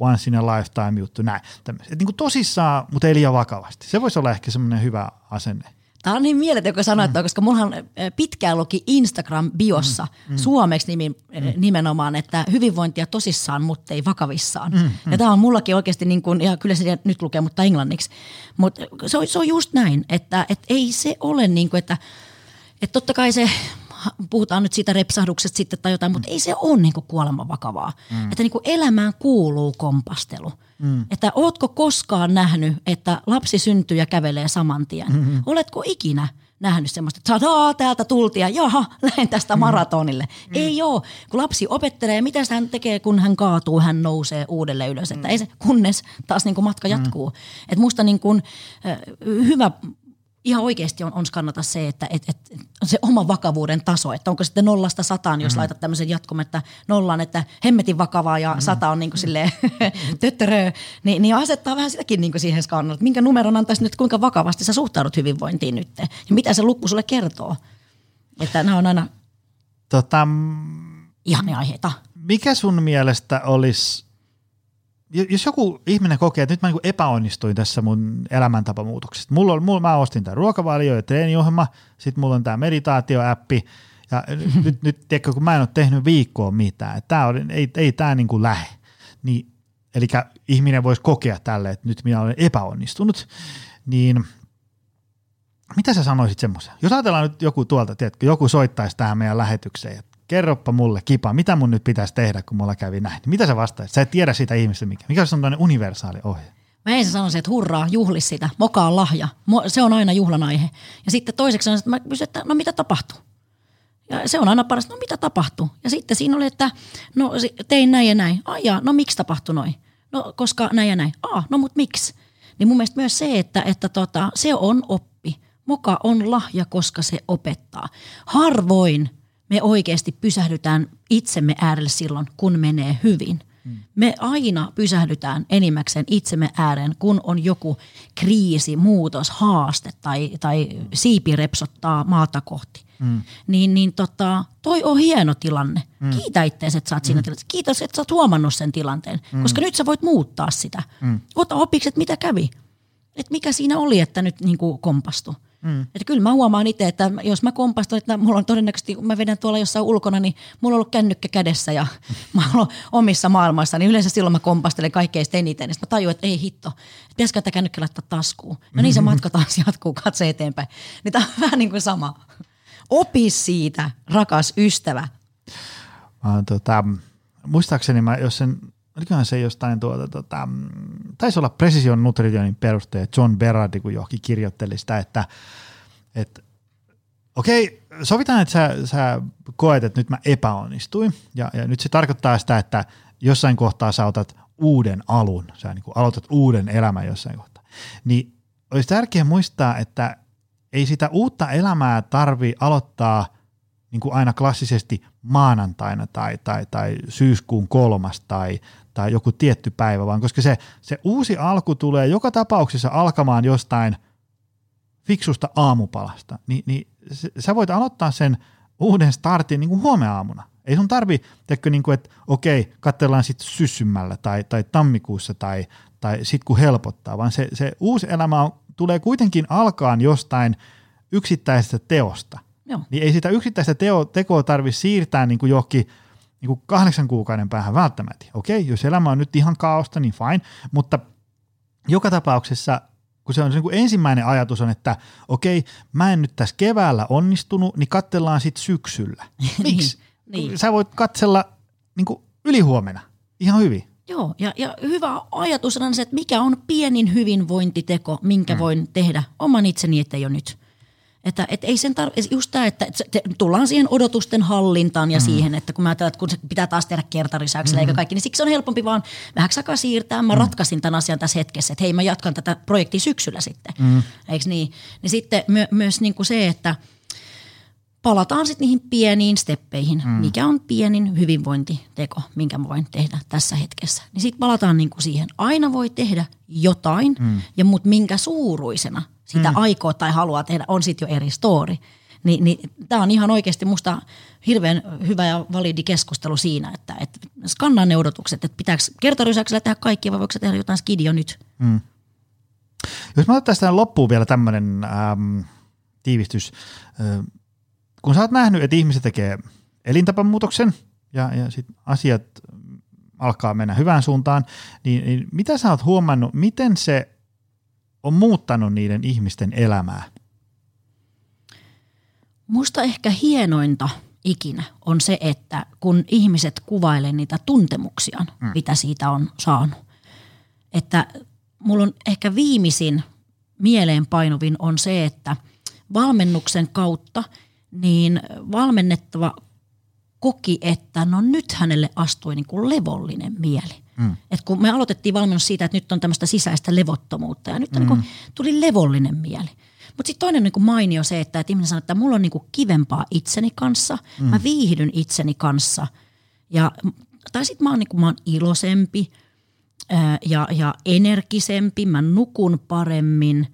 [SPEAKER 2] once in a lifetime juttu, näin. Et niin kuin tosissaan, mutta ei liian vakavasti. Se voisi olla ehkä semmoinen hyvä asenne.
[SPEAKER 3] Tämä on niin mieletön, kun sanoit, mm. koska mullahan pitkään luki Instagram-biossa mm. Mm. suomeksi nimi, mm. nimenomaan, että hyvinvointia tosissaan, mutta ei vakavissaan. Mm. Mm. Ja tämä on mullakin oikeasti, niin kuin, ja kyllä se nyt lukee, mutta englanniksi. Mutta se, se on just näin, että, että ei se ole niin kuin, että, että totta kai se puhutaan nyt siitä repsahduksesta sitten tai jotain, mutta ei se ole niin kuoleman vakavaa. Mm. Että niin kuin elämään kuuluu kompastelu. Mm. Että ootko koskaan nähnyt, että lapsi syntyy ja kävelee saman tien? Mm-hmm. Oletko ikinä nähnyt semmoista, että Tadaa, täältä tultiin ja jaha, lähden tästä mm-hmm. maratonille. Mm. Ei ole. Kun lapsi opettelee, mitä hän tekee, kun hän kaatuu, hän nousee uudelleen ylös. Että mm. ei se, kunnes taas niin kuin matka jatkuu. Mm. Että musta niin kuin, hyvä ihan oikeasti on, on skannata se, että et, et, se oma vakavuuden taso, että onko sitten nollasta sataan, jos mm. laitat tämmöisen jatkumen, että nollaan, että hemmetin vakavaa ja mm. sata on niin kuin silleen töttörö, niin, niin asettaa vähän sitäkin niin kuin siihen skannalle, että minkä numeron antaisi nyt, kuinka vakavasti sä suhtaudut hyvinvointiin nyt ja mitä se lukku sulle kertoo. Että nämä on aina tota, ihan aiheita.
[SPEAKER 2] Mikä sun mielestä olisi jos joku ihminen kokee, että nyt mä niin epäonnistuin tässä mun elämäntapamuutoksesta. Mulla on, mulla, mä ostin tämän ruokavalio- ja treeniohjelma, sitten mulla on tämä meditaatioäppi, ja nyt, nyt tiedätkö, kun mä en ole tehnyt viikkoa mitään, että tää oli, ei, ei tämä niin kuin lähe. Niin, eli ihminen voisi kokea tälle, että nyt minä olen epäonnistunut, niin mitä sä sanoisit semmoisen? Jos ajatellaan nyt joku tuolta, tiedätkö, joku soittaisi tähän meidän lähetykseen, kerroppa mulle, Kipa, mitä mun nyt pitäisi tehdä, kun mulla kävi näin. Mitä sä vastaisit? Sä et tiedä sitä ihmistä, mikä, mikä on tämmöinen universaali ohje.
[SPEAKER 3] Mä ensin sanoisin, että hurraa, juhli sitä, mokaa lahja. Se on aina juhlan aihe. Ja sitten toiseksi sanoisin, että mä kysyn, että no mitä tapahtuu? Ja se on aina paras, no mitä tapahtuu? Ja sitten siinä oli, että no tein näin ja näin. Ai no miksi tapahtui noin? No koska näin ja näin. Ah, no mut miksi? Niin mun mielestä myös se, että, että tota, se on oppi. Moka on lahja, koska se opettaa. Harvoin me oikeasti pysähdytään itsemme äärelle silloin, kun menee hyvin. Me aina pysähdytään enimmäkseen itsemme ääreen, kun on joku kriisi, muutos, haaste tai, tai siipi repsottaa maata kohti. Mm. Niin, niin tota, toi on hieno tilanne. Mm. Kiitä itseäsi, että sä oot siinä mm. tilanteessa. Kiitos, että sä oot huomannut sen tilanteen, mm. koska nyt sä voit muuttaa sitä. Mm. Ota opiksi, että mitä kävi. Että mikä siinä oli, että nyt niin kuin kompastui. Mm. Että kyllä mä huomaan itse, että jos mä kompastun, että mulla on todennäköisesti, kun mä vedän tuolla jossain ulkona, niin mulla on ollut kännykkä kädessä ja mä oon omissa maailmassa, niin yleensä silloin mä kompastelen kaikkein eniten. Sitten mä tajuan, että ei hitto, pitäisikö tätä kännykkä laittaa taskuun. No niin se matka taas jatkuu, katse eteenpäin. Niin tää on vähän niin kuin sama. Opi siitä, rakas ystävä.
[SPEAKER 2] Mä, tota, muistaakseni mä, jos sen olikohan se jostain tuota, tota, taisi olla Precision Nutritionin perustaja John Berardi, kun johonkin kirjoitteli sitä, että, että okei, sovitaan, että sä, sä koet, että nyt mä epäonnistuin, ja, ja nyt se tarkoittaa sitä, että jossain kohtaa sä otat uuden alun, sä niin aloitat uuden elämän jossain kohtaa, niin olisi tärkeää muistaa, että ei sitä uutta elämää tarvi aloittaa niin kuin aina klassisesti maanantaina tai, tai, tai syyskuun kolmas tai, tai joku tietty päivä, vaan koska se, se uusi alku tulee joka tapauksessa alkamaan jostain fiksusta aamupalasta, niin, niin sä voit aloittaa sen uuden startin niin kuin huomeaamuna. Ei sun tarvi, teikö, niin kuin, että okei, katsellaan sitten syssymällä tai, tai tammikuussa tai, tai sitten kun helpottaa, vaan se, se uusi elämä on, tulee kuitenkin alkaan jostain yksittäisestä teosta. Joo. Niin ei sitä yksittäistä teo, tekoa tarvitse siirtää niin kuin johonkin – niin kuin kahdeksan kuukauden päähän välttämättä. Okei, jos elämä on nyt ihan kaaosta, niin fine, mutta joka tapauksessa kun se on niin ensimmäinen ajatus on, että okei, mä en nyt tässä keväällä onnistunut, niin katsellaan sitten syksyllä. Miksi? niin. Sä voit katsella niin kuin ylihuomenna ihan hyvin.
[SPEAKER 3] Joo, ja, ja hyvä ajatus on se, että mikä on pienin hyvinvointiteko, minkä mm. voin tehdä oman itseni eteen jo nyt. Että et ei sen tarvitse, just tämä, että te, tullaan siihen odotusten hallintaan ja mm. siihen, että kun mä ajattelen, että kun se pitää taas tehdä kertarisäyksellä mm. eikä kaikki, niin siksi on helpompi vaan vähän aikaa siirtää. Mä mm. ratkaisin tämän asian tässä hetkessä, että hei mä jatkan tätä projektia syksyllä sitten, mm. eikö niin? Niin sitten my, myös niin kuin se, että – palataan sitten niihin pieniin steppeihin, mm. mikä on pienin hyvinvointiteko, minkä mä voin tehdä tässä hetkessä. Niin sitten palataan niinku siihen, aina voi tehdä jotain, mm. ja mut minkä suuruisena sitä mm. aikoo tai haluaa tehdä, on sitten jo eri story. Ni, niin tämä on ihan oikeasti musta hirveän hyvä ja validi keskustelu siinä, että et skannaa ne odotukset, että pitääkö kertarysäyksellä tehdä kaikki vai voiko tehdä jotain skidia nyt. Mm.
[SPEAKER 2] Jos mä otan tästä loppuun vielä tämmöinen ähm, tiivistys. Äh, kun sä oot nähnyt, että ihmiset tekee elintapamuutoksen ja, ja sit asiat alkaa mennä hyvään suuntaan, niin, niin mitä sä oot huomannut, miten se on muuttanut niiden ihmisten elämää?
[SPEAKER 3] Musta ehkä hienointa ikinä on se, että kun ihmiset kuvailee niitä tuntemuksiaan, mm. mitä siitä on saanut. Että mulla on ehkä viimeisin mieleenpainuvin on se, että valmennuksen kautta – niin valmennettava koki, että no nyt hänelle astui niin kuin levollinen mieli. Mm. Et kun me aloitettiin valmennus siitä, että nyt on tämmöistä sisäistä levottomuutta ja nyt on mm. niin kuin, tuli levollinen mieli. Mutta sitten toinen niin kuin mainio se, että, että ihminen sanoo, että mulla on niin kuin kivempaa itseni kanssa, mm. mä viihdyn itseni kanssa. Ja, tai sitten mä, oon, niin kuin, mä oon iloisempi ää, ja, ja energisempi, mä nukun paremmin.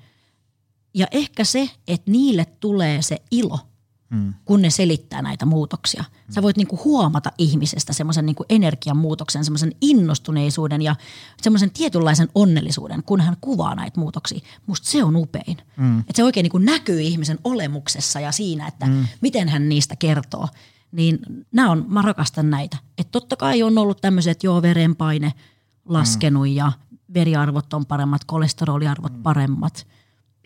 [SPEAKER 3] Ja ehkä se, että niille tulee se ilo – mm. kun ne selittää näitä muutoksia. Sä voit niinku huomata ihmisestä semmoisen niinku energiamuutoksen, semmoisen innostuneisuuden ja semmoisen tietynlaisen onnellisuuden, kun hän kuvaa näitä muutoksia. Musta se on upein. Mm. Että se oikein niinku näkyy ihmisen olemuksessa ja siinä, että mm. miten hän niistä kertoo. Niin nämä on, mä rakastan näitä. Että totta kai on ollut tämmöiset, joo verenpaine laskenut mm. ja veriarvot on paremmat, kolesteroliarvot mm. paremmat,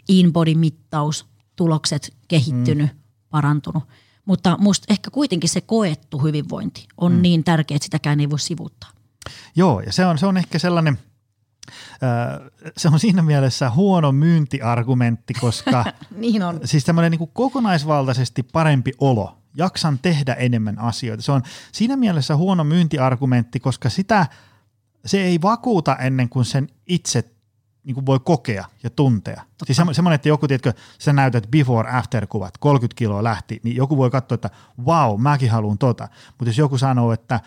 [SPEAKER 3] in-body-mittaus, tulokset kehittynyt. Mm parantunut. Mutta musta ehkä kuitenkin se koettu hyvinvointi on mm. niin tärkeä, että sitäkään ei voi sivuttaa.
[SPEAKER 2] Joo, ja se on, se on ehkä sellainen, äh, se on siinä mielessä huono myyntiargumentti, koska
[SPEAKER 3] niin on.
[SPEAKER 2] siis tämmöinen niin kokonaisvaltaisesti parempi olo, jaksan tehdä enemmän asioita. Se on siinä mielessä huono myyntiargumentti, koska sitä se ei vakuuta ennen kuin sen itse niin kuin voi kokea ja tuntea. Totta. Siis semmoinen, että joku, tiedätkö, sä näytät before-after-kuvat, 30 kiloa lähti, niin joku voi katsoa, että wow, mäkin haluan tota. Mutta jos joku sanoo, että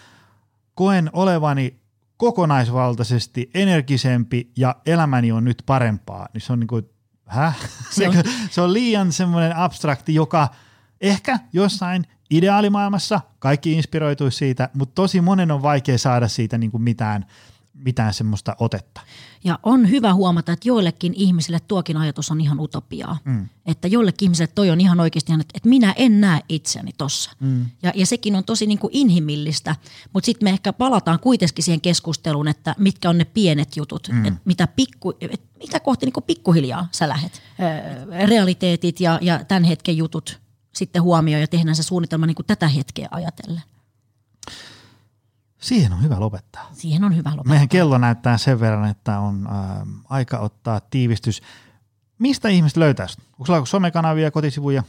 [SPEAKER 2] koen olevani kokonaisvaltaisesti energisempi ja elämäni on nyt parempaa, niin se on niin kuin, häh? Se on, se on liian semmoinen abstrakti, joka ehkä jossain ideaalimaailmassa kaikki inspiroituisi siitä, mutta tosi monen on vaikea saada siitä niin kuin mitään, mitään semmoista otetta.
[SPEAKER 3] Ja on hyvä huomata, että joillekin ihmisille tuokin ajatus on ihan utopiaa. Mm. Että joillekin ihmisille toi on ihan oikeasti, että, että minä en näe itseäni tossa. Mm. Ja, ja sekin on tosi niin kuin inhimillistä, mutta sitten me ehkä palataan kuitenkin siihen keskusteluun, että mitkä on ne pienet jutut, mm. että mitä, pikku, että mitä kohti niin kuin pikkuhiljaa sä lähet. Öö, realiteetit ja, ja tämän hetken jutut sitten huomioon ja tehdään se suunnitelma niin kuin tätä hetkeä ajatellen.
[SPEAKER 2] Siihen on hyvä lopettaa.
[SPEAKER 3] Siihen on hyvä lopettaa.
[SPEAKER 2] Meidän kello näyttää sen verran, että on äh, aika ottaa tiivistys. Mistä ihmiset löytäisi? Onko sulla somekanavia, kotisivuja?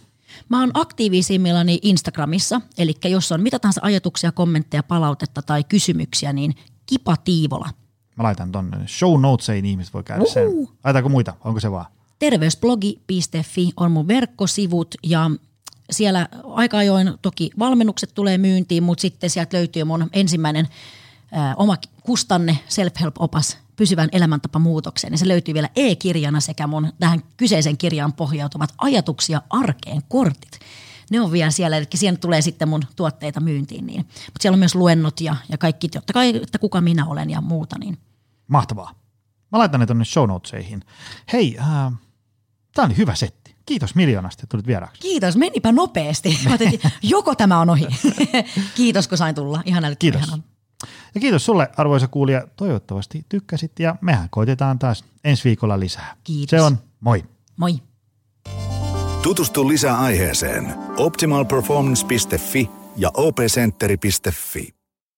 [SPEAKER 3] Mä oon aktiivisimmillani Instagramissa, eli jos on mitä tahansa ajatuksia, kommentteja, palautetta tai kysymyksiä, niin Kipa Tiivola.
[SPEAKER 2] Mä laitan tonne show notesiin, ihmiset voi käydä sen. Laitaanko muita? Onko se vaan?
[SPEAKER 3] Terveysblogi.fi on mun verkkosivut ja siellä aika ajoin toki valmennukset tulee myyntiin, mutta sitten sieltä löytyy mun ensimmäinen ää, oma kustanne self-help-opas pysyvän elämäntapamuutokseen. Ja se löytyy vielä e-kirjana sekä mun tähän kyseisen kirjaan pohjautuvat ajatuksia arkeen kortit. Ne on vielä siellä, eli siihen tulee sitten mun tuotteita myyntiin. Niin. Mutta siellä on myös luennot ja, ja kaikki, totta kai, että kuka minä olen ja muuta. Niin.
[SPEAKER 2] Mahtavaa. Mä laitan ne tuonne show notesihin. Hei, äh, tämä oli hyvä setti. Kiitos miljoonasta, että tulit vieraaksi.
[SPEAKER 3] Kiitos, menipä nopeasti. Joko tämä on ohi. kiitos, kun sain tulla. Ihan
[SPEAKER 2] Kiitos. Ihanan. Ja kiitos sulle, arvoisa kuulija. Toivottavasti tykkäsit ja mehän koitetaan taas ensi viikolla lisää.
[SPEAKER 3] Kiitos.
[SPEAKER 2] Se on moi.
[SPEAKER 3] Moi.
[SPEAKER 1] Tutustu lisää aiheeseen optimalperformance.fi ja opcenteri.fi.